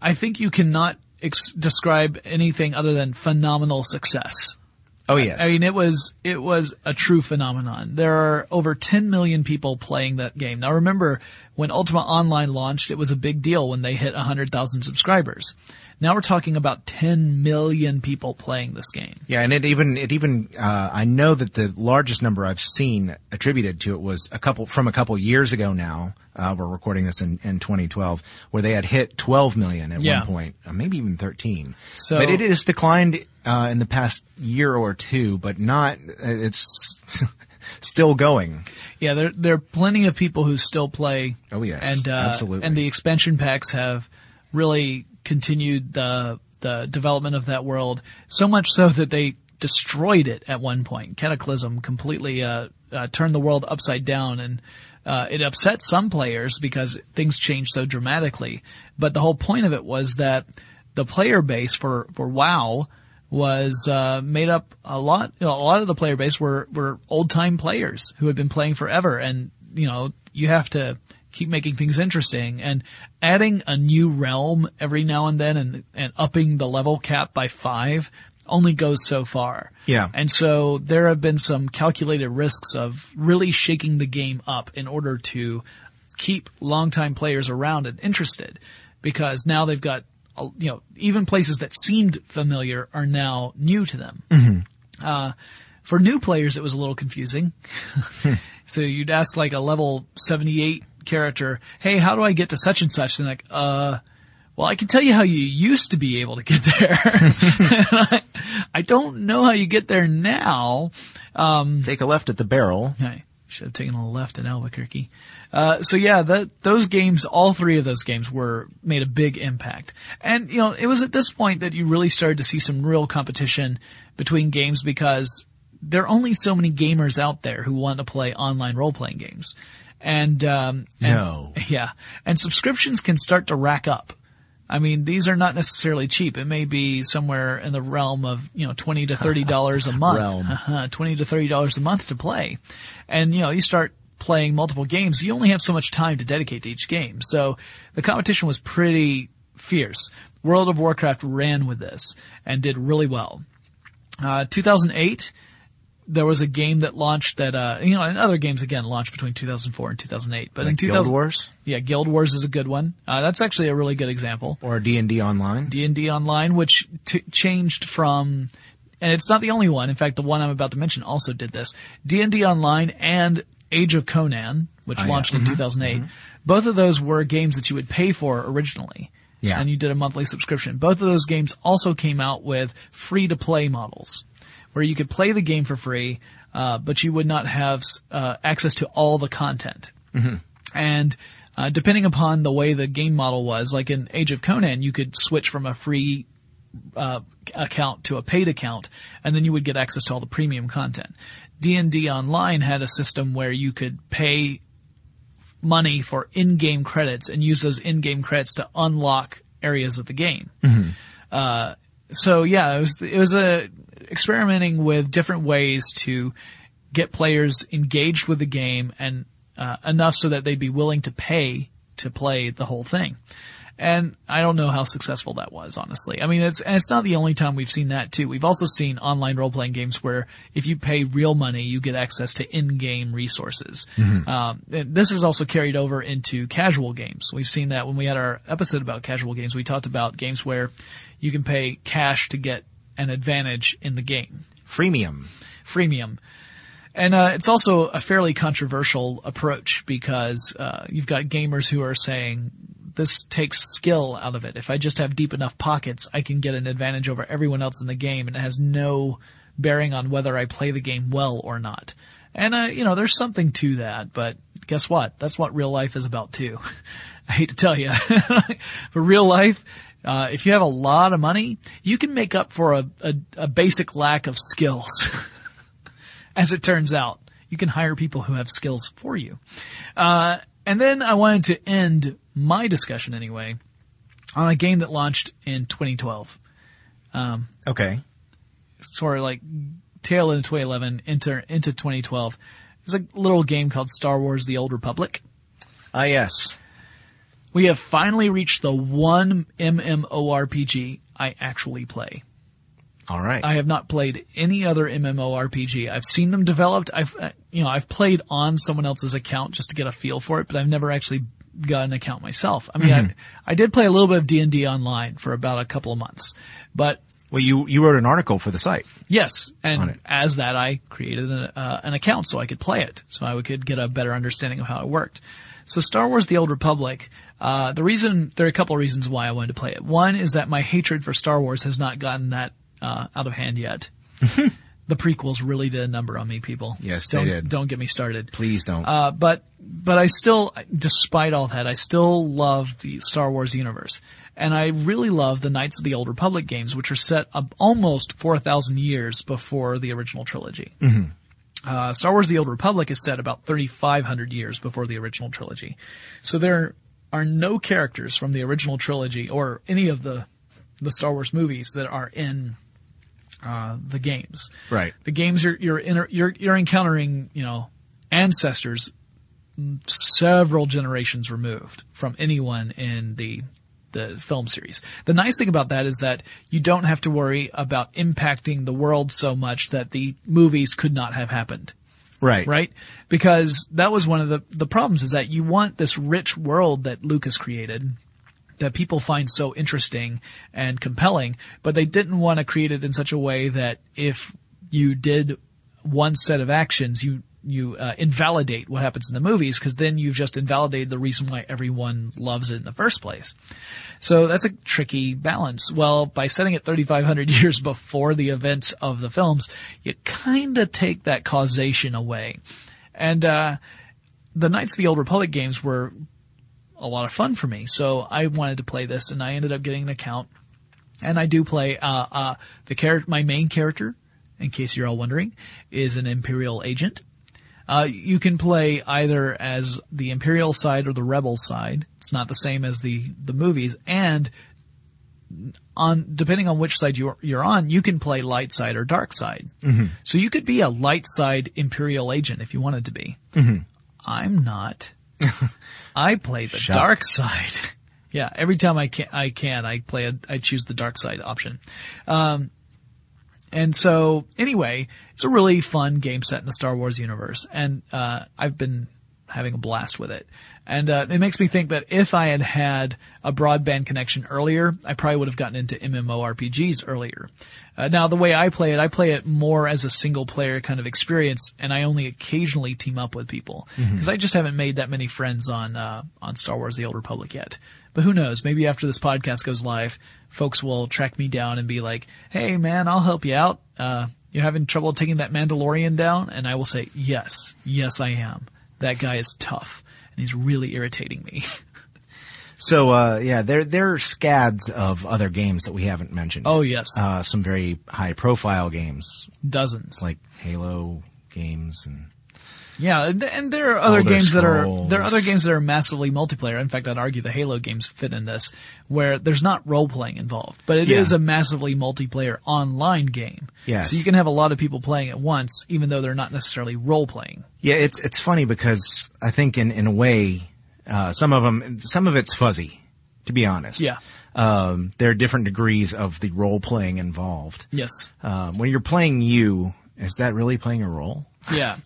I think you cannot ex- describe anything other than phenomenal success. Oh, yes. I mean, it was it was a true phenomenon. There are over 10 million people playing that game. Now, remember when Ultima Online launched, it was a big deal when they hit 100,000 subscribers. Now we're talking about 10 million people playing this game. Yeah, and it even it even uh, I know that the largest number I've seen attributed to it was a couple from a couple years ago. Now uh, we're recording this in, in 2012, where they had hit 12 million at Yeah. one point, uh, maybe even 13. So- but it has declined uh, in the past year or two, but not. It's still going. Yeah, there there are plenty of people who still play. Oh, yes. and uh, Absolutely. and the expansion packs have really continued the the development of that world so much so that they destroyed it at one point. Cataclysm completely uh, uh, turned the world upside down, and uh, it upset some players because things changed so dramatically. But the whole point of it was that the player base for for WoW was uh, made up a lot. You know, a lot of the player base were were old time players who had been playing forever, and you know you have to keep making things interesting and adding a new realm every now and then and and upping the level cap by five only goes so far. Yeah. And so there have been some calculated risks of really shaking the game up in order to keep longtime players around and interested because now they've got, you know, even places that seemed familiar are now new to them. Uh, for new players, it was a little confusing. so you'd ask like a level 78 character, hey, how do I get to such and such? And like, uh, well, I can tell you how you used to be able to get there. I, I don't know how you get there now. Take a left at the barrel. I should have taken a left in Albuquerque. Uh, so yeah, that, those games, all three of those games were, made a big impact. And, you know, it was at this point that you really started to see some real competition between games because there are only so many gamers out there who want to play online role-playing games. And, um, and- No. yeah. And subscriptions can start to rack up. I mean, these are not necessarily cheap. It may be somewhere in the realm of, you know, 20 to $30 a month. Realm. Uh, 20 to $30 a month to play. And, you know, you start playing multiple games, you only have so much time to dedicate to each game. So the competition was pretty fierce. World of Warcraft ran with this and did really well. Uh, 2008, there was a game that launched that, uh, you know, and other games again launched between 2004 and 2008. But in Like 2000, Guild Wars yeah, Guild Wars is a good one. Uh, that's actually a really good example. or D and D Online. D&D Online, which t- changed from, and it's not the only one. In fact, the one I'm about to mention also did this. D&D Online and Age of Conan, which Oh, yeah. launched in 2008. Both of those were games that you would pay for originally. Yeah. And you did a monthly subscription. Both of those games also came out with free to play models where you could play the game for free, uh, but you would not have uh, access to all the content. And uh, depending upon the way the game model was, like in Age of Conan, you could switch from a free uh, account to a paid account, and then you would get access to all the premium content. D&D Online had a system where you could pay money for in-game credits and use those in-game credits to unlock areas of the game. Uh, so yeah, it was it was a experimenting with different ways to get players engaged with the game and uh, enough so that they'd be willing to pay to play the whole thing. And I don't know how successful that was, honestly. I mean, it's and it's not the only time we've seen that too. We've also seen online role playing games where if you pay real money, you get access to in-game resources. Um, and this is also carried over into casual games. We've seen that when we had our episode about casual games. We talked about games where you can pay cash to get an advantage in the game Freemium. freemium. And uh, it's also a fairly controversial approach because uh, you've got gamers who are saying this takes skill out of it. If I just have deep enough pockets, I can get an advantage over everyone else in the game, and it has no bearing on whether I play the game well or not. And uh, you know, there's something to that, but guess what? That's what real life is about too. I hate to tell you, but real life, Uh, if you have a lot of money, you can make up for a, a, a basic lack of skills. As it turns out, you can hire people who have skills for you. Uh, and then I wanted to end my discussion anyway on a game that launched in 2012. Okay. Sort of like tail into 2011 into into 2012. It's a little game called Star Wars: The Old Republic. Ah, yes. We have finally reached the one MMORPG I actually play. All right. I have not played any other MMORPG. I've seen them developed. I've, uh, you know, I've played on someone else's account just to get a feel for it, but I've never actually got an account myself. I mean, I, I did play a little bit of D&D online for about a couple of months, but well, you, you wrote an article for the site. yes, and as that I created an, uh, an account so I could play it, so I could get a better understanding of how it worked. So Star Wars: The Old Republic. Uh, the reason there are a couple of reasons why I wanted to play it. One is that my hatred for Star Wars has not gotten that uh, out of hand yet. the prequels really did a number on me, people. Yes, they don't, did. Don't get me started. Please don't. Uh, but but I still, despite all that, I still love the Star Wars universe, and I really love the Knights of the Old Republic games, which are set up almost four thousand years before the original trilogy. Uh, Star Wars: The Old Republic is set about 3,500 years before the original trilogy. So there are no characters from the original trilogy or any of the the Star Wars movies that are in uh, the games. Right. The games you're you're you're you're encountering, you know, ancestors several generations removed from anyone in the the film series. The nice thing about that is that you don't have to worry about impacting the world so much that the movies could not have happened right. right? Because that was one of the, the problems is that you want this rich world that Lucas created that people find so interesting and compelling, but they didn't want to create it in such a way that if you did one set of actions, you you uh, invalidate what happens in the movies because then you've just invalidated the reason why everyone loves it in the first place. So that's a tricky balance. Well, by setting it 3,500 years before the events of the films, you kind of take that causation away. And, uh, the Knights of the Old Republic games were a lot of fun for me. So I wanted to play this and I ended up getting an account. And I do play, uh, uh, the character, my main character, in case you're all wondering, is an Imperial agent. Uh, you can play either as the Imperial side or the Rebel side. It's not the same as the, the movies. And on, depending on which side you're, you're on, you can play light side or dark side. So you could be a light side Imperial agent if you wanted to be. I'm not. I play the Shocked. dark side. yeah, every time I can, I can, I play a, I choose the dark side option. Um, and so anyway, it's a really fun game set in the Star Wars universe, and uh, I've been having a blast with it. And uh, it makes me think that if I had had a broadband connection earlier, I probably would have gotten into MMORPGs earlier. Uh, now, the way I play it, I play it more as a single player kind of experience, and I only occasionally team up with people because I just haven't made that many friends on uh, on Star Wars: The Old Republic yet. But who knows? Maybe after this podcast goes live, folks will track me down and be like, "Hey, man, I'll help you out. Uh, you're having trouble taking that Mandalorian down?" And I will say, "Yes, yes, I am. That guy is tough, and he's really irritating me." So, uh, yeah, there, there are scads of other games that we haven't mentioned. oh yes, Uh, some very high profile games dozens. like Halo games and Yeah, and- there are other Elder games that are there are other games that are massively multiplayer. In fact, I'd argue the Halo games fit in this, where there's not role playing involved, but it is Yeah. a massively multiplayer online game. Yes. So you can have a lot of people playing at once, even though they're not necessarily role playing. Yeah, it's it's funny because I think in in a way, uh, some of them, some of it's fuzzy, to be honest. Yeah. Um, there are different degrees of the role playing involved. Yes. Um, when you're playing you, is that really playing a role? Yeah.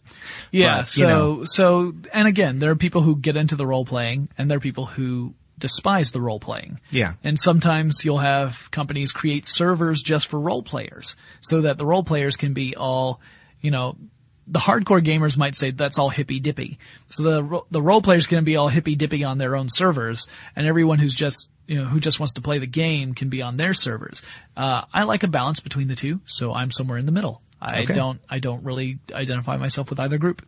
Yeah. But, so, you know. so, and again, there are people who get into the role playing and there are people who despise the role playing. Yeah. And sometimes you'll have companies create servers just for role players so that the role players can be all, you know, the hardcore gamers might say that's all hippy dippy. So the the role players can be all hippy dippy on their own servers, and everyone who's just you know who just wants to play the game can be on their servers. Uh, I like a balance between the two, so I'm somewhere in the middle. I Okay. don't I don't really identify myself with either group.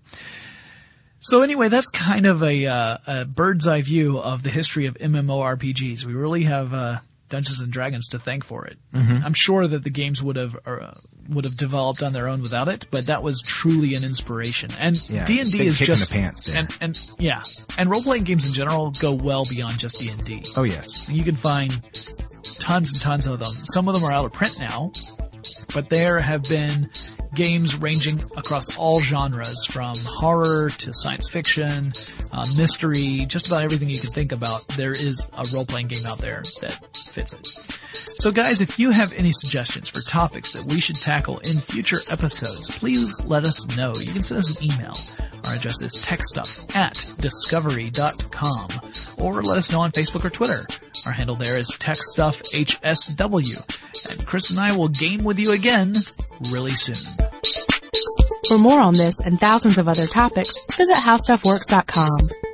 So anyway, that's kind of a, uh, a bird's eye view of the history of MMORPGs. We really have uh, Dungeons and Dragons to thank for it. I'm sure that the games would have uh, would have developed on their own without it, but that was truly an inspiration. And D and D is just the pants there. and and yeah, and role playing games in general go well beyond just D and D. Oh yes. You can find tons and tons of them. Some of them are out of print now, but there have been games ranging across all genres from horror to science fiction, uh, mystery, just about everything you can think about. There is a role-playing game out there that fits it. So guys, if you have any suggestions for topics that we should tackle in future episodes, please let us know. You can send us an email. Our address is techstuff at discovery.com or let us know on Facebook or Twitter. Our handle there is techstuffhsw. And Chris and I will game with you again really soon. For more on this and thousands of other topics, visit howstuffworks.com.